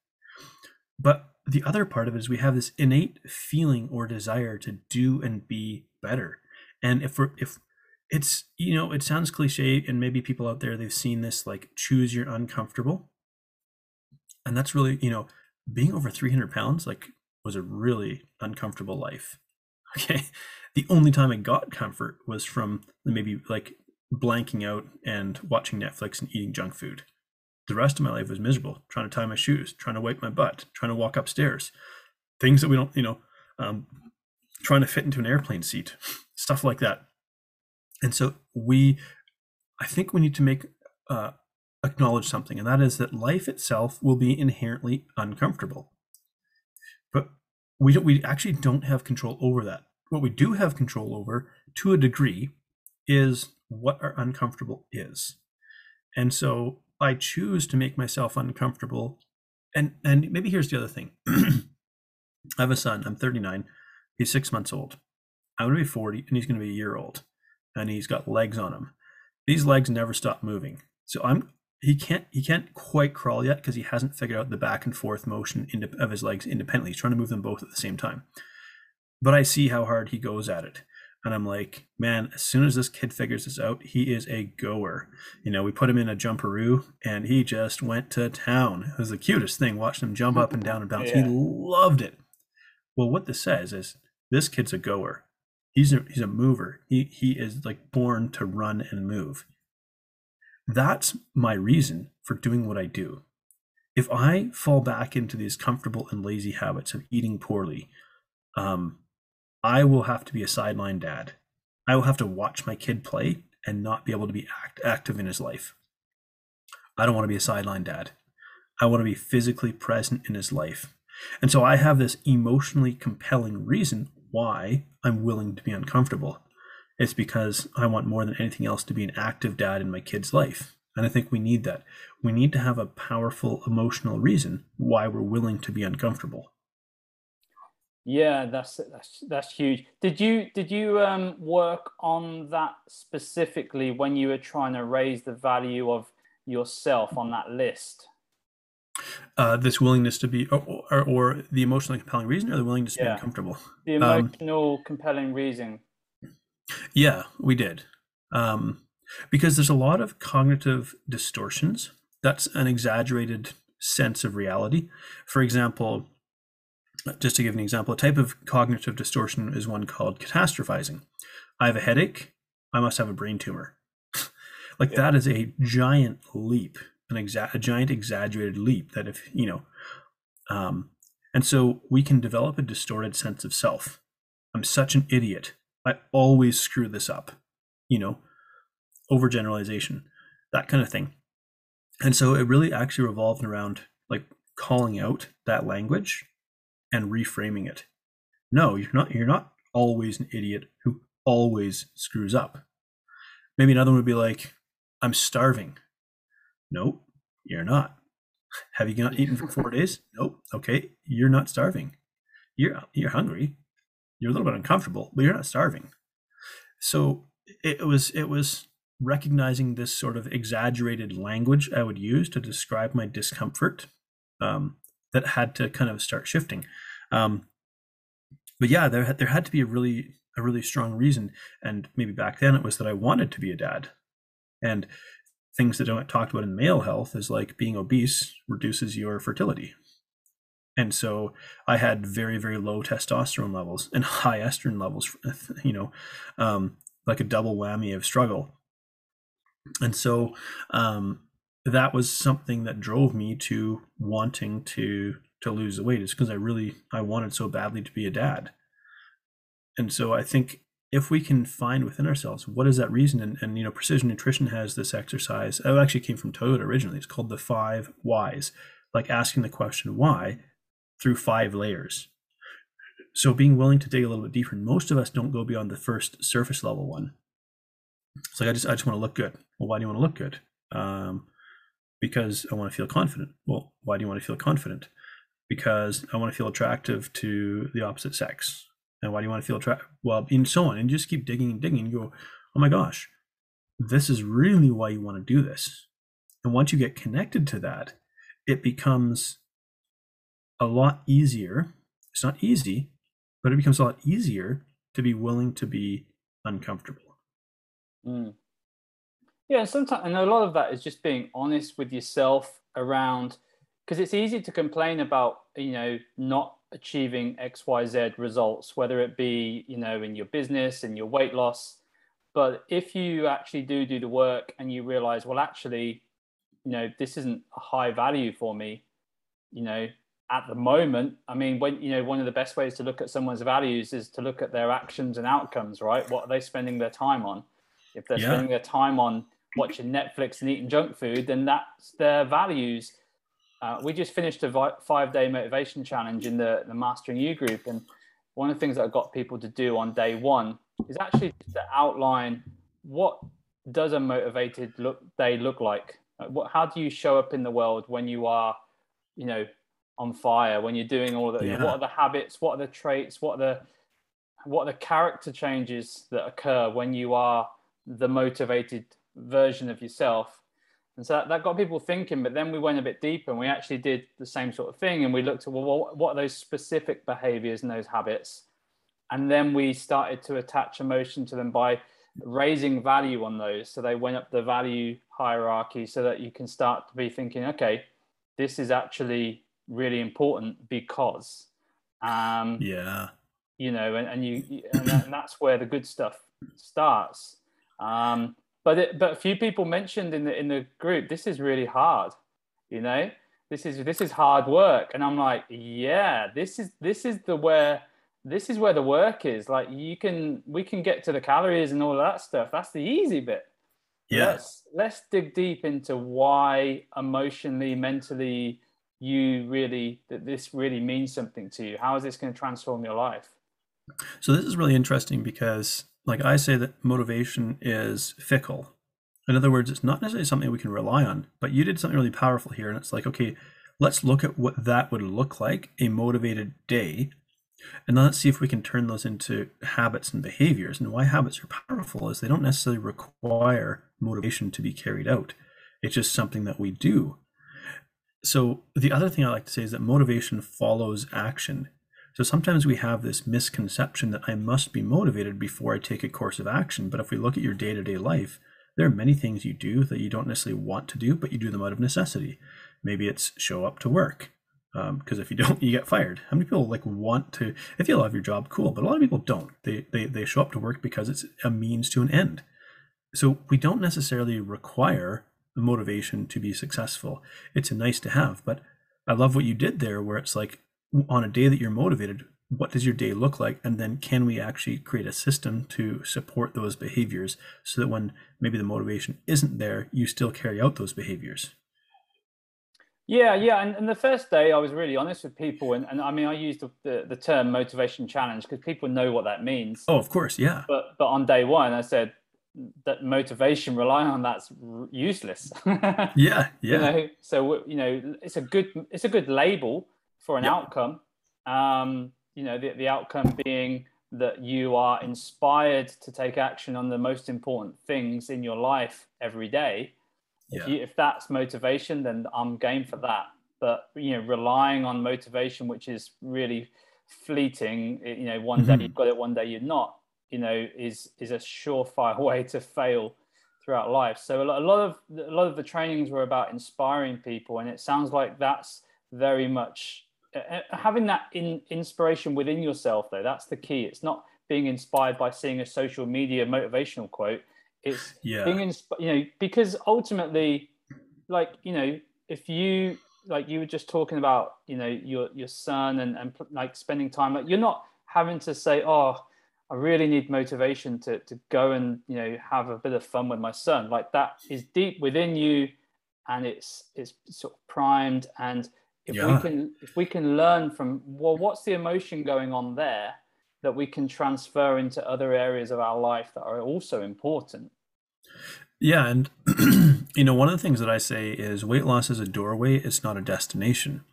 But the other part of it is we have this innate feeling or desire to do and be better. And if we're if it's you know it sounds cliche and maybe people out there they've seen this like choose your uncomfortable and that's really you know being over 300 pounds like was a really uncomfortable life okay the only time i got comfort was from maybe like blanking out and watching Netflix and eating junk food. The rest of my life was miserable, trying to tie my shoes, trying to wipe my butt, trying to walk upstairs, things that we don't, you know, um, trying to fit into an airplane seat, stuff like that. And so we, I think we need to make, uh, acknowledge something, and that is that life itself will be inherently uncomfortable. But we don't, we actually don't have control over that. What we do have control over, to a degree, is what our uncomfortable is. And so I choose to make myself uncomfortable. And and maybe here's the other thing. I have a son, I'm 39, he's six months old. I'm gonna be 40 and he's gonna be a year old. And he's got legs on him. These legs never stop moving. So I'm he can't he can't quite crawl yet because he hasn't figured out the back and forth motion of his legs independently. He's trying to move them both at the same time. But I see how hard he goes at it. And I'm like, man, as soon as this kid figures this out, he is a goer. You know, we put him in a jumperoo and he just went to town. It was the cutest thing, watching him jump up and down and bounce. Yeah. He loved it. Well, what this says is this kid's a goer. He's a, he's a mover. He, he is like born to run and move. That's my reason for doing what I do. If I fall back into these comfortable and lazy habits of eating poorly, um, I will have to be a sideline dad. I will have to watch my kid play and not be able to be act, active in his life. I don't want to be a sideline dad. I want to be physically present in his life. And so I have this emotionally compelling reason why I'm willing to be uncomfortable. It's because I want more than anything else to be an active dad in my kid's life. And I think we need that. We need to have a powerful emotional reason why we're willing to be uncomfortable. Yeah, that's that's that's huge. Did you did you um, work on that specifically when you were trying to raise the value of yourself on that list? Uh, this willingness to be, or, or, or, the emotionally compelling reason, or the willingness to yeah. be uncomfortable. The um, emotional um, compelling reason. Yeah, we did, um, because there's a lot of cognitive distortions. That's an exaggerated sense of reality. For example, just to give an example, a type of cognitive distortion is one called catastrophizing. I have a headache, I must have a brain tumor. like yeah. that is a giant leap, an exa- a giant exaggerated leap that if, you know, um, and so we can develop a distorted sense of self. I'm such an idiot. I always screw this up, you know, overgeneralization, that kind of thing. And so it really actually revolved around like calling out that language and reframing it. No, you're not you're not always an idiot who always screws up. Maybe another one would be like, I'm starving. Nope, you're not. Have you not eaten for four days? Nope. Okay, you're not starving. You're you're hungry. You're a little bit uncomfortable, but you're not starving. So it was it was recognizing this sort of exaggerated language I would use to describe my discomfort um, that had to kind of start shifting. Um, but yeah, there there had to be a really a really strong reason, and maybe back then it was that I wanted to be a dad, and things that don't talked about in male health is like being obese reduces your fertility. And so I had very, very low testosterone levels and high estrogen levels, you know, um, like a double whammy of struggle. And so um, that was something that drove me to wanting to to lose the weight is because I really I wanted so badly to be a dad. And so I think if we can find within ourselves what is that reason? And, and you know precision nutrition has this exercise it actually came from toyota originally it's called the five whys like asking the question why? through five layers. So being willing to dig a little bit deeper most of us don't go beyond the first surface level one. It's like i just i just want to look good. Well why do you want to look good? Um, because i want to feel confident. Well why do you want to feel confident because i want to feel attractive to the opposite sex and why do you want to feel trapped? Well, and so on. And just keep digging and digging and go, oh my gosh, this is really why you want to do this. And once you get connected to that, it becomes a lot easier. It's not easy, but it becomes a lot easier to be willing to be uncomfortable. Mm. Yeah, sometimes, and a lot of that is just being honest with yourself around, because it's easy to complain about, you know, not achieving xyz results whether it be you know in your business and your weight loss. But if you actually do do the work and you realize well actually you know this isn't a high value for me you know at the moment i mean when you know one of the best ways to look at someone's values is to look at their actions and outcomes right? What are they spending their time on? If they're yeah. spending their time on watching netflix and eating junk food then that's their values uh, we just finished a five day motivation challenge in the, the Mastering You group. And one of the things that I got people to do on day one is actually to outline what does a motivated look day look like? What, how do you show up in the world when you are, you know, on fire, when you're doing all the, yeah. what are the habits, what are the traits, what are the, what are the character changes that occur when you are the motivated version of yourself and so that, that got people thinking, but then we went a bit deeper and we actually did the same sort of thing. And we looked at, well, what, what are those specific behaviors and those habits? And then we started to attach emotion to them by raising value on those. So they went up the value hierarchy so that you can start to be thinking, okay, this is actually really important because, um, yeah, you know, and, and you, and, that, and that's where the good stuff starts. Um, but it, but a few people mentioned in the in the group this is really hard you know? This is this is hard work. And i'm like yeah this is this is the where this is where the work is. Like you can we can get to the calories and all that stuff. That's the easy bit. Yeah. Let's let's dig deep into why emotionally mentally you really that this really means something to you. How is this going to transform your life? So this is really interesting because like I say that motivation is fickle. In other words, it's not necessarily something we can rely on, but you did something really powerful here. And it's like, okay, let's look at what that would look like a motivated day. And then let's see if we can turn those into habits and behaviors. And why habits are powerful is they don't necessarily require motivation to be carried out. It's just something that we do. So the other thing I like to say is that motivation follows action. So sometimes we have this misconception that I must be motivated before I take a course of action. But if we look at your day to day life, there are many things you do that you don't necessarily want to do, but you do them out of necessity. Maybe it's show up to work. Because um, if you don't, you get fired. How many people like want to? If you love your job, cool. But a lot of people don't. They they they show up to work because it's a means to an end. So we don't necessarily require motivation to be successful. It's a nice to have, but I love what you did there, where it's like on a day that you're motivated, what does your day look like? And then can we actually create a system to support those behaviors so that when maybe the motivation isn't there, you still carry out those behaviors? Yeah, yeah. And, and the first day, I was really honest with people. And, and I mean, I used the, the, the term motivation challenge because people know what that means. Oh, of course. Yeah. But, but on day one, I said, that motivation relying on that's useless. yeah, yeah. You know, so you know, it's a good it's a good label, for an yep. outcome. Um, you know, the, the outcome being that you are inspired to take action on the most important things in your life every day. Yeah. If, you, if that's motivation, then I'm game for that. But you know, relying on motivation, which is really fleeting, you know, one mm-hmm. day you've got it, one day you're not. You know, is is a surefire way to fail throughout life. So a lot of a lot of the trainings were about inspiring people, and it sounds like that's very much Uh, having that in, inspiration within yourself though that's the key it's not being inspired by seeing a social media motivational quote it's yeah. being inspired you know because ultimately like you know if you like you were just talking about you know your your son and and like spending time like you're not having to say oh I really need motivation to to go and you know have a bit of fun with my son. Like that is deep within you, and it's it's sort of primed. And if yeah. we can if we can learn from well, what's the emotion going on there that we can transfer into other areas of our life that are also important. Yeah, and you know one of the things that I say is weight loss is a doorway; it's not a destination.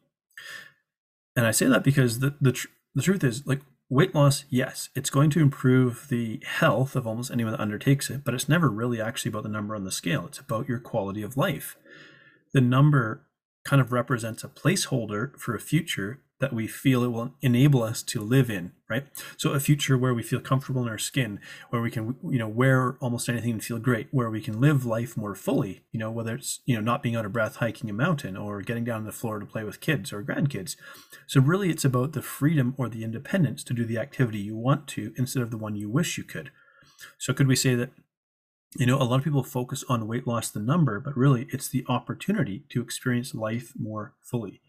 And I say that because the the tr- the truth is like weight loss, yes, it's going to improve the health of almost anyone that undertakes it, but it's never really actually about the number on the scale. It's about your quality of life. The number kind of represents a placeholder for a future that we feel it will enable us to live in, right? So a future where we feel comfortable in our skin, where we can, you know, wear almost anything and feel great, where we can live life more fully, you know, whether it's, you know, not being out of breath hiking a mountain or getting down on the floor to play with kids or grandkids. So really it's about the freedom or the independence to do the activity you want to instead of the one you wish you could. So could we say that you know, a lot of people focus on weight loss, the number, but really it's the opportunity to experience life more fully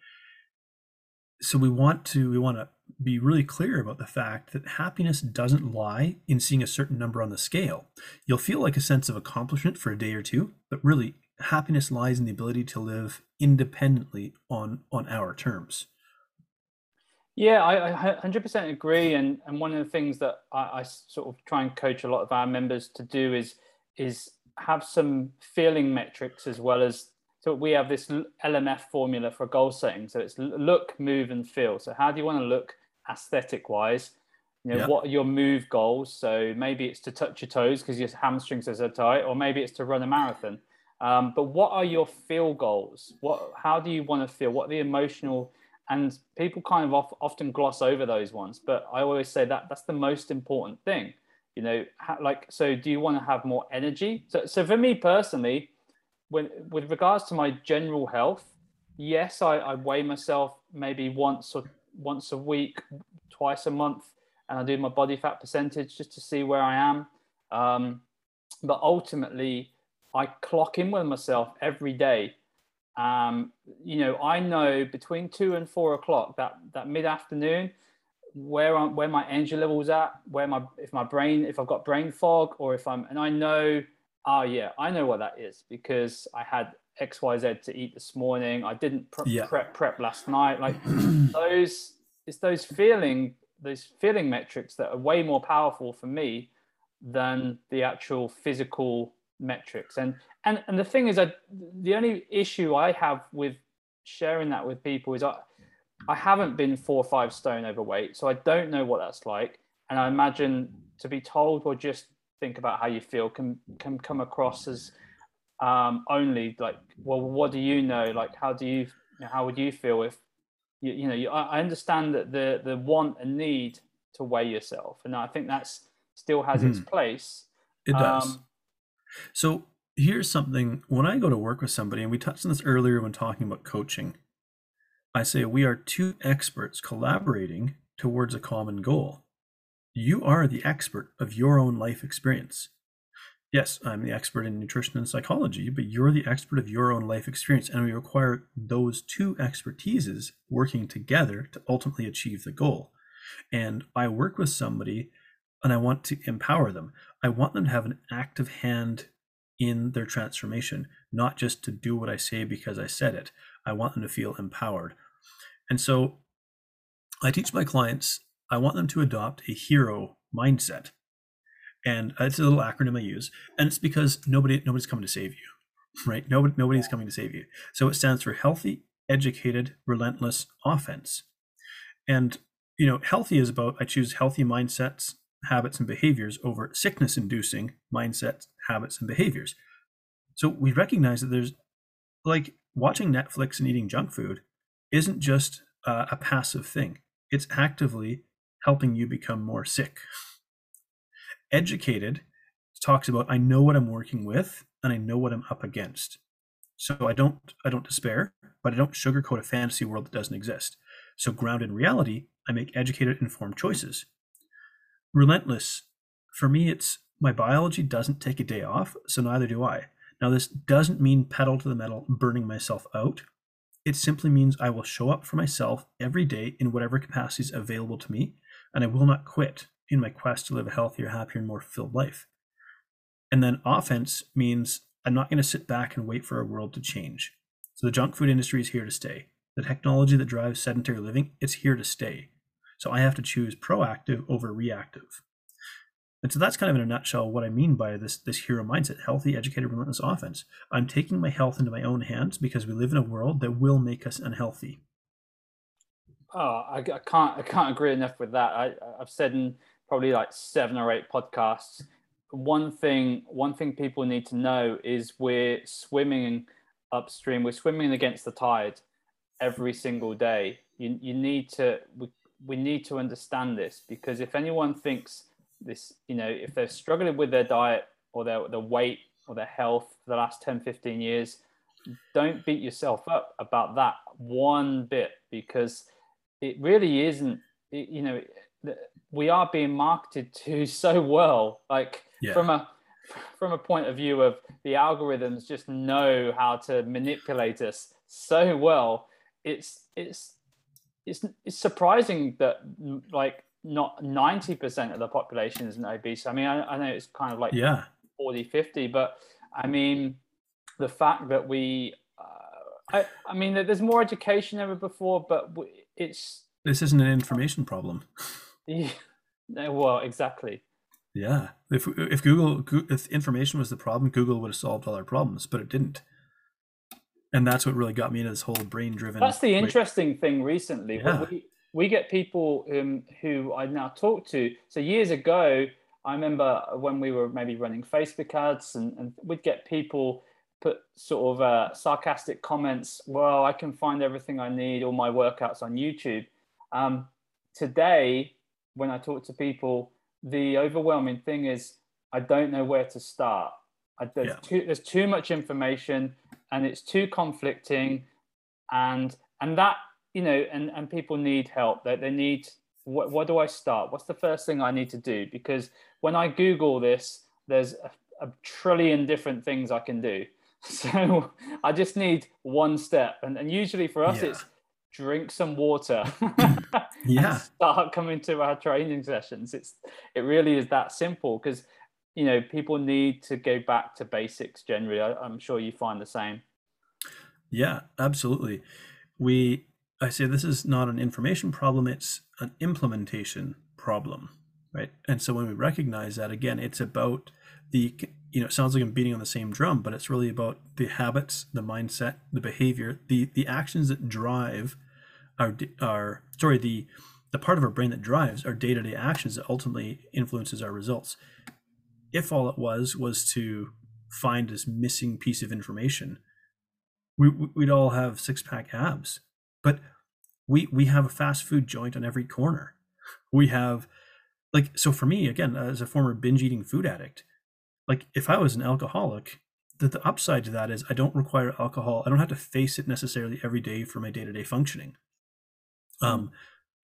so we want to we want to be really clear about the fact that happiness doesn't lie in seeing a certain number on the scale. You'll feel like a sense of accomplishment for a day or two, but really happiness lies in the ability to live independently on on our terms. Yeah, I, I 100% agree. And, and one of the things that I, I sort of try and coach a lot of our members to do is is have some feeling metrics as well as so we have this LMF formula for goal setting. So it's look, move, and feel. So how do you want to look aesthetic wise? You know, yep. what are your move goals? So maybe it's to touch your toes because your hamstrings are so tight, or maybe it's to run a marathon. Um, but what are your feel goals? What, how do you want to feel? What are the emotional? And people kind of off, often gloss over those ones, but I always say that that's the most important thing. You know, like, so do you want to have more energy? So, so for me personally, when with regards to my general health, yes, I, I weigh myself maybe once or once a week, twice a month, and I do my body fat percentage just to see where I am. Um, but ultimately, I clock in with myself every day. Um, you know, I know between two and four o'clock that that mid afternoon where I'm, where my energy levels at, where my if my brain if I've got brain fog or if I'm and I know oh yeah, I know what that is because I had X, Y, Z to eat this morning. I didn't pre- yeah. prep prep last night. Like those, it's those feeling those feeling metrics that are way more powerful for me than the actual physical metrics. And and and the thing is, I the only issue I have with sharing that with people is I I haven't been four or five stone overweight, so I don't know what that's like. And I imagine to be told, or just think about how you feel can can come across as um, only like, well, what do you know? Like, how do you, how would you feel if, you, you know, you, I understand that the the want and need to weigh yourself, and I think that's still has mm-hmm. its place. It does. Um, so here's something when I go to work with somebody, and we touched on this earlier when talking about coaching. I say we are two experts collaborating towards a common goal. You are the expert of your own life experience. Yes, I'm the expert in nutrition and psychology, but you're the expert of your own life experience. And we require those two expertises working together to ultimately achieve the goal. And I work with somebody and I want to empower them. I want them to have an active hand in their transformation, not just to do what I say because I said it. I want them to feel empowered. And so I teach my clients I want them to adopt a hero mindset. And it's a little acronym I use, and it's because nobody nobody's coming to save you, right? Nobody nobody's coming to save you. So it stands for healthy, educated, relentless offense. And you know, healthy is about I choose healthy mindsets, habits, and behaviors over sickness-inducing mindsets, habits, and behaviors. So we recognize that there's like watching Netflix and eating junk food isn't just uh, a passive thing. It's actively helping you become more sick. Educated talks about I know what I'm working with and I know what I'm up against. So I don't I don't despair, but I don't sugarcoat a fantasy world that doesn't exist. So grounded in reality, I make educated informed choices. Relentless, for me it's my biology doesn't take a day off, so neither do I. Now this doesn't mean pedal to the metal, burning myself out. It simply means I will show up for myself every day in whatever capacities available to me and I will not quit in my quest to live a healthier, happier, and more fulfilled life. And then offense means I'm not going to sit back and wait for our world to change. So the junk food industry is here to stay. The technology that drives sedentary living, it's here to stay. So I have to choose proactive over reactive. And so that's kind of in a nutshell what I mean by this this hero mindset, healthy, educated, relentless offense. I'm taking my health into my own hands because we live in a world that will make us unhealthy. Oh, I, I can't I can't agree enough with that. I, I've said in probably like seven or eight podcasts. One thing one thing people need to know is we're swimming upstream. We're swimming against the tide every single day. You you need to we, we need to understand this because if anyone thinks this, you know, if they're struggling with their diet or their, their weight or their health for the last 10, 15 years, don't beat yourself up about that one bit because it really isn't, it, you know, we are being marketed to so well. Like yeah. from a, from a point of view of the algorithms just know how to manipulate us so well it's it's it's, it's surprising that like not 90% of the population isn't obese. I mean, I, I, know it's kind of like yeah. 40, 50, but I mean, the fact that we, uh, I, I mean, there's more education ever before, but it's. This isn't an information problem. Yeah, well, exactly. Yeah. If, if Google, if information was the problem, Google would have solved all our problems, but it didn't. And that's what really got me into this whole brain driven. That's the interesting thing recently. Yeah. We, we get people um, who I now talk to. So years ago, I remember when we were maybe running Facebook ads, and, and we'd get people put sort of uh, sarcastic comments. Well, I can find everything I need, all my workouts on YouTube. Um, today, when I talk to people, the overwhelming thing is I don't know where to start. I, there's, yeah. too, there's too much information, and it's too conflicting, and and that you know, and, and people need help. That they, they need what, what do I start? What's the first thing I need to do? Because when I Google this, there's a, a trillion different things I can do. So I just need one step. And, and usually for us, yeah. it's drink some water. yeah. start coming to our training sessions. It's it really is that simple because you know people need to go back to basics generally. I, I'm sure you find the same. Yeah, absolutely. We I say this is not an information problem, it's an implementation problem, right? And so when we recognize that, again, it's about the, you know, it sounds like I'm beating on the same drum, but it's really about the habits, the mindset, the behavior, the the actions that drive our our sorry the the part of our brain that drives our day-to-day actions that ultimately influences our results. If all it was was to find this missing piece of information, we, we'd all have six-pack abs. But we we have a fast food joint on every corner. We have like so for me again as a former binge eating food addict like if i was an alcoholic the, the upside to that is i don't require alcohol. I don't have to face it necessarily every day for my day-to-day functioning. Um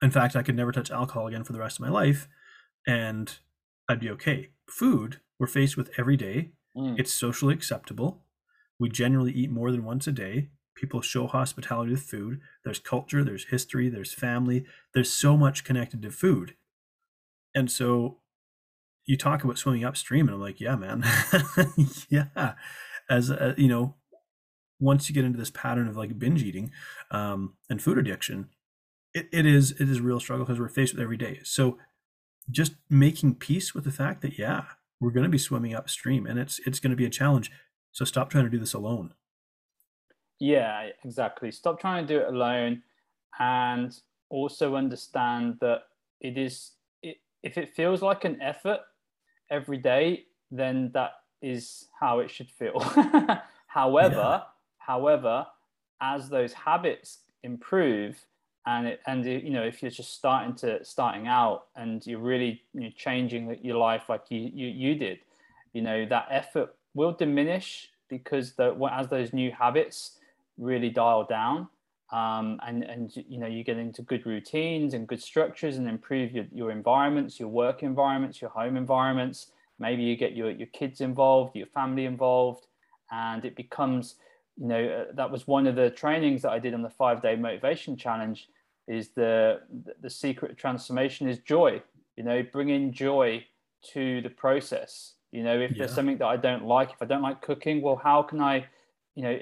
in fact i could never touch alcohol again for the rest of my life and i'd be okay. Food we're faced with every day. Mm. it's socially acceptable. We generally eat more than once a day people show hospitality with food. There's culture there's history there's family. There's so much connected to food. And so you talk about swimming upstream and i'm like yeah man. Yeah. As you know once you get into this pattern of like binge eating um, and food addiction it, it is it is a real struggle because we're faced with every day. So just making peace with the fact that yeah we're going to be swimming upstream and it's it's going to be a challenge. So stop trying to do this alone yeah, exactly. Stop trying to do it alone and also understand that it is, it, if it feels like an effort every day, then that is how it should feel. however, yeah. however, as those habits improve, and it, and it, you know if you're just starting to starting out and you're really you know, changing your life like you, you you did, you know that effort will diminish because the, as those new habits really dial down um, and and you know you get into good routines and good structures and improve your, your environments your work environments your home environments maybe you get your, your kids involved your family involved and it becomes you know uh, that was one of the trainings that i did on the five day motivation challenge is the the secret transformation is joy you know bringing joy to the process you know if yeah. there's something that i don't like if i don't like cooking well how can i you know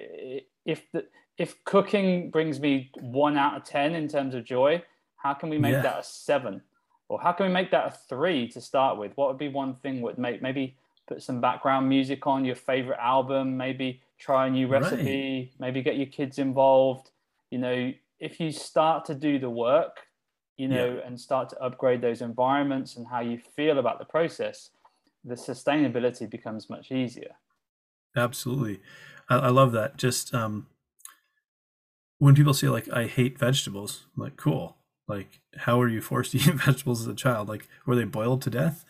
if the if cooking brings me one out of ten in terms of joy how can we make yeah. that a seven or how can we make that a three to start with what would be one thing would make maybe put some background music on your favorite album maybe try a new recipe right. maybe get your kids involved you know if you start to do the work you know yeah. and start to upgrade those environments and how you feel about the process the sustainability becomes much easier absolutely i, I love that just um when people say like i hate vegetables I'm like cool like how were you forced to eat vegetables as a child like were they boiled to death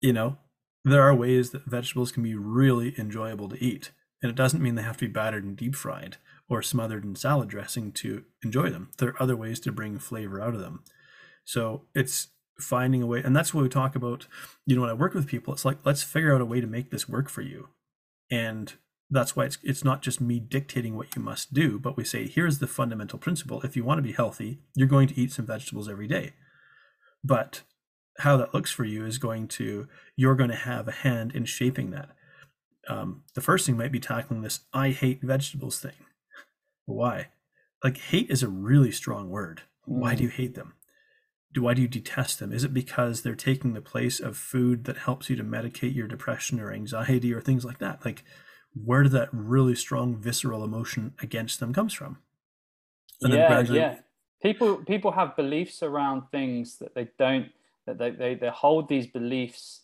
you know there are ways that vegetables can be really enjoyable to eat and it doesn't mean they have to be battered and deep fried or smothered in salad dressing to enjoy them. There are other ways to bring flavor out of them. So it's finding a way, and that's what we talk about. You know, when I work with people, it's like let's figure out a way to make this work for you, and that's why it's it's not just me dictating what you must do, but we say here's the fundamental principle. If you want to be healthy, you're going to eat some vegetables every day, but how that looks for you is going to you're going to have a hand in shaping that. Um, the first thing might be tackling this I hate vegetables thing why? Like hate is a really strong word. Why do you mm. hate them? Do why do you detest them? Is it because they're taking the place of food that helps you to medicate your depression or anxiety or things like that? Like where that really strong visceral emotion against them comes from? And yeah, yeah. People people have beliefs around things that they don't that they, they, they hold these beliefs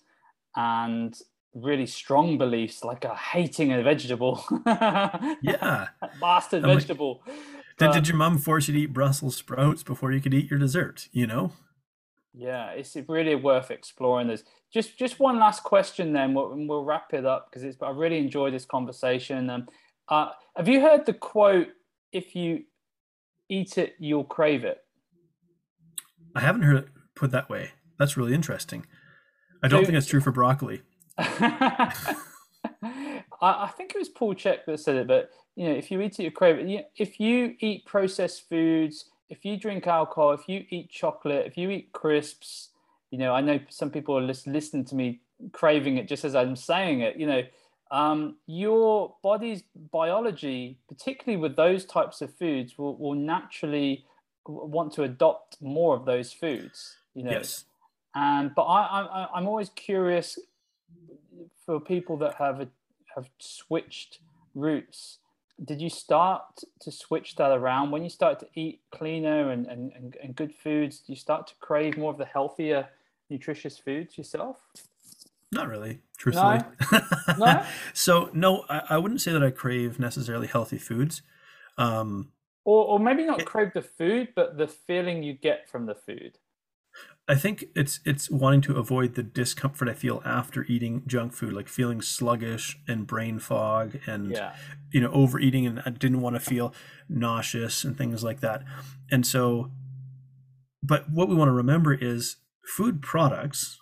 and really strong beliefs like a hating a vegetable. yeah. Bastard I'm vegetable. Like, did, did your mom force you to eat Brussels sprouts before you could eat your dessert? You know? Yeah, it's really worth exploring this. Just just one last question, then we'll, we'll wrap it up because it's. I really enjoyed this conversation. Um, uh, have you heard the quote? If you eat it, you'll crave it. I haven't heard it put that way. That's really interesting. I don't so, think it's true for broccoli. I, I, think it was Paul Chek that said it, but you know, if you eat it, you crave it. If you eat processed foods, if you drink alcohol, if you eat chocolate, if you eat crisps, you know, I know some people are listening to me craving it just as I'm saying it. You know, um, your body's biology, particularly with those types of foods, will, will naturally want to adopt more of those foods. You know, yes. And but I, I I'm always curious for people that have a, have switched routes did you start to switch that around? When you start to eat cleaner and, and, and, good foods do you start to crave more of the healthier nutritious foods yourself? Not really truthfully. No? no? so no I, I, wouldn't say that i crave necessarily healthy foods. Um, or, or maybe not it, crave the food but the feeling you get from the food I think it's it's wanting to avoid the discomfort I feel after eating junk food, like feeling sluggish and brain fog, and yeah. you know overeating, and I didn't want to feel nauseous and things like that. And so, but what we want to remember is food products,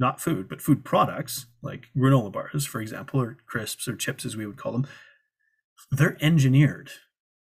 not food, but food products like granola bars, for example, or crisps or chips as we would call them. They're engineered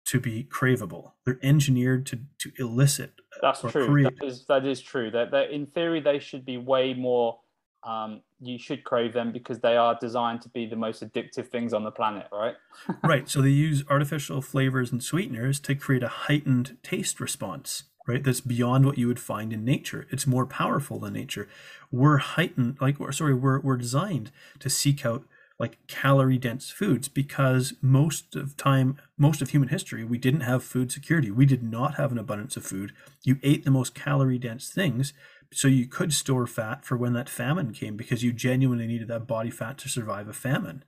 to be craveable. They're engineered to to elicit that's true. That is that is true. That that in theory they should be way more. Um, you should crave them because they are designed to be the most addictive things on the planet, right? right. So they use artificial flavors and sweeteners to create a heightened taste response, right? That's beyond what you would find in nature. It's more powerful than nature. We're heightened, like, sorry, we're we're designed to seek out like calorie dense foods because most of time most of human history we didn't have food security. We did not have an abundance of food. You ate the most calorie dense things so you could store fat for when that famine came because you genuinely needed that body fat to survive a famine.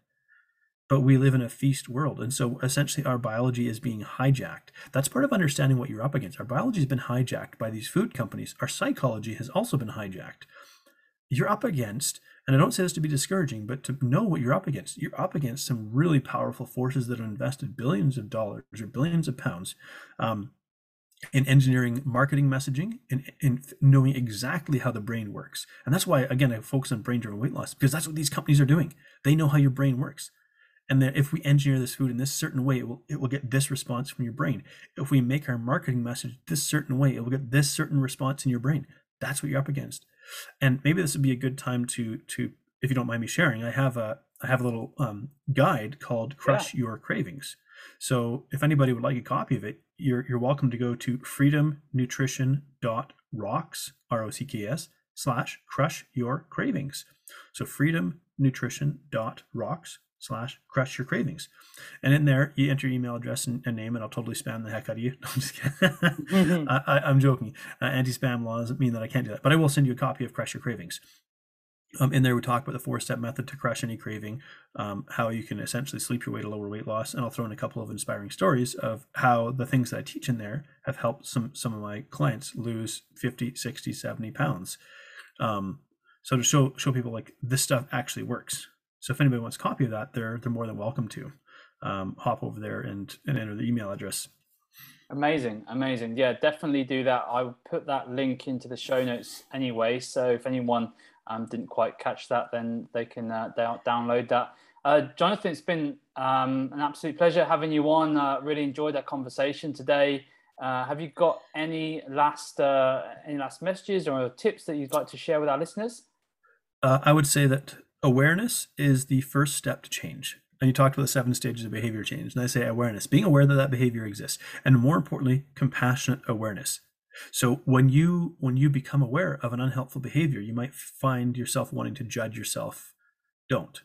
But we live in a feast world and so essentially our biology is being hijacked. That's part of understanding what you're up against. Our biology has been hijacked by these food companies. Our psychology has also been hijacked you're up against and I don't say this to be discouraging, but to know what you're up against. You're up against some really powerful forces that have invested billions of dollars or billions of pounds um, in engineering marketing messaging and in knowing exactly how the brain works. And that's why, again, I focus on brain driven weight loss because that's what these companies are doing. They know how your brain works. And that if we engineer this food in this certain way, it will, it will get this response from your brain. If we make our marketing message this certain way, it will get this certain response in your brain. that's what you're up against. And maybe this would be a good time to to if you don't mind me sharing, I have a I have a little um, guide called Crush yeah. Your Cravings. So if anybody would like a copy of it, you're you're welcome to go to freedomnutrition.rocks r o c k s slash crush your cravings. So freedomnutrition.rocks slash crush your cravings. And in there, you enter your email address and, and, name, and I'll totally spam the heck out of you. No, I'm just kidding. mm-hmm. I, am joking. Uh, Anti spam law doesn't mean that I can't do that, but I will send you a copy of Crush Your Cravings. Um, in there, we talk about the four step method to crush any craving, um, how you can essentially sleep your way to lower weight loss. And I'll throw in a couple of inspiring stories of how the things that I teach in there have helped some, some of my clients lose 50, 60, 70 pounds. Um, so to show, show people like this stuff actually works. So if anybody wants a copy of that, they're, they're more than welcome to um, hop over there and, and enter the email address. Amazing, amazing. Yeah, definitely do that. I'll put that link into the show notes anyway. So if anyone um, didn't quite catch that, then they can uh, download that. Uh, Jonathan, it's been um, an absolute pleasure having you on. Uh, really enjoyed that conversation today. Uh, have you got any last uh, any last messages or tips that you'd like to share with our listeners? Uh, I would say that awareness is the first step to change. And you talked about the seven stages of behavior change, and I say awareness, being aware that that behavior exists, and more importantly, compassionate awareness. So when you when you become aware of an unhelpful behavior, you might find yourself wanting to judge yourself. Don't.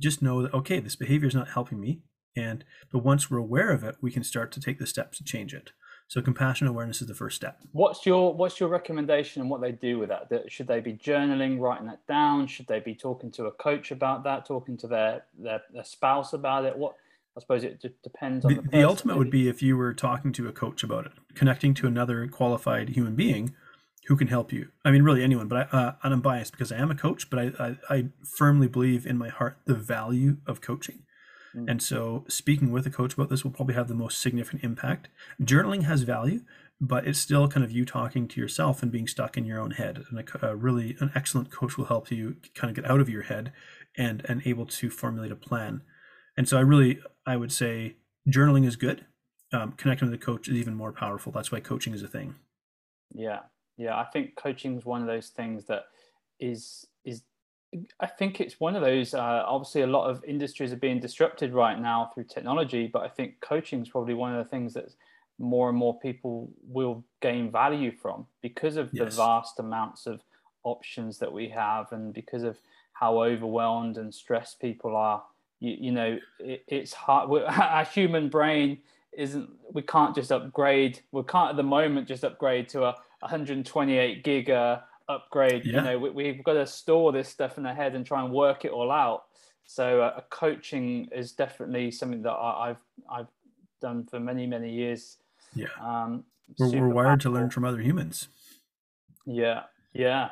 Just know that okay, this behavior is not helping me, and but once we're aware of it, we can start to take the steps to change it. So compassion awareness is the first step. What's your what's your recommendation and what they do with that? that? Should they be journaling, writing that down? Should they be talking to a coach about that, talking to their their, their spouse about it? What I suppose it depends on the, the, the ultimate maybe. would be if you were talking to a coach about it, connecting to another qualified human being who can help you. I mean, really anyone, but I, uh, and I'm biased because I am a coach, but I, I, I firmly believe in my heart the value of coaching. Mm. And so, speaking with a coach about this will probably have the most significant impact. Journaling has value, but it's still kind of you talking to yourself and being stuck in your own head. And a, a really an excellent coach will help you kind of get out of your head and and able to formulate a plan. And so, I really I would say journaling is good. Um, connecting with a coach is even more powerful. That's why coaching is a thing. Yeah, yeah. I think coaching is one of those things that is. I think it's one of those. Uh, obviously, a lot of industries are being disrupted right now through technology, but I think coaching is probably one of the things that more and more people will gain value from because of yes. the vast amounts of options that we have, and because of how overwhelmed and stressed people are you, you know it, it's hard our human brain isn't we can't just upgrade we can't at the moment just upgrade to a 128 gig uh, upgrade yeah. you know we, have got to store this stuff in our head and try and work it all out so uh, coaching is definitely something that I, have I've done for many many years yeah um, we're, we're wired to learn from other humans yeah yeah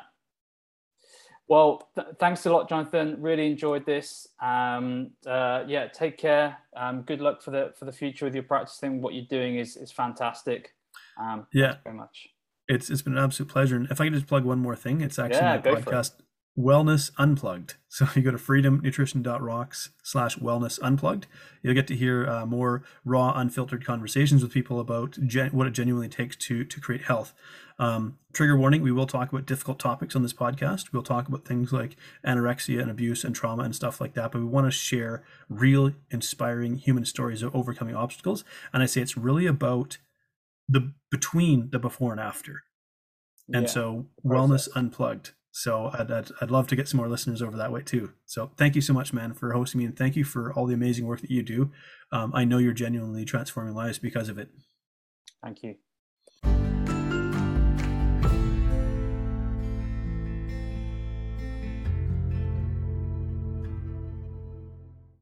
well, th- thanks a lot, Jonathan. Really enjoyed this. Um, uh, yeah, take care. Um, good luck for the for the future with your practice practicing. What you're doing is is fantastic. Um, yeah, very much. It's it's been an absolute pleasure. And if I could just plug one more thing, it's actually yeah, my podcast Wellness Unplugged. So if you go to freedomnutrition.rocks slash wellness unplugged. You'll get to hear uh, more raw, unfiltered conversations with people about gen- what it genuinely takes to, to create health. Um, trigger warning, we will talk about difficult topics on this podcast. We'll talk about things like anorexia and abuse and trauma and stuff like that, but we want to share real, inspiring human stories of overcoming obstacles. And I say it's really about the between the before and after. And yeah, so, Wellness Unplugged so I'd, I'd, I'd, love to get some more listeners over that way too. So thank you so much, man, for hosting me, and thank you for all the amazing work that you do. Um, I know you're genuinely transforming lives because of it. Thank you.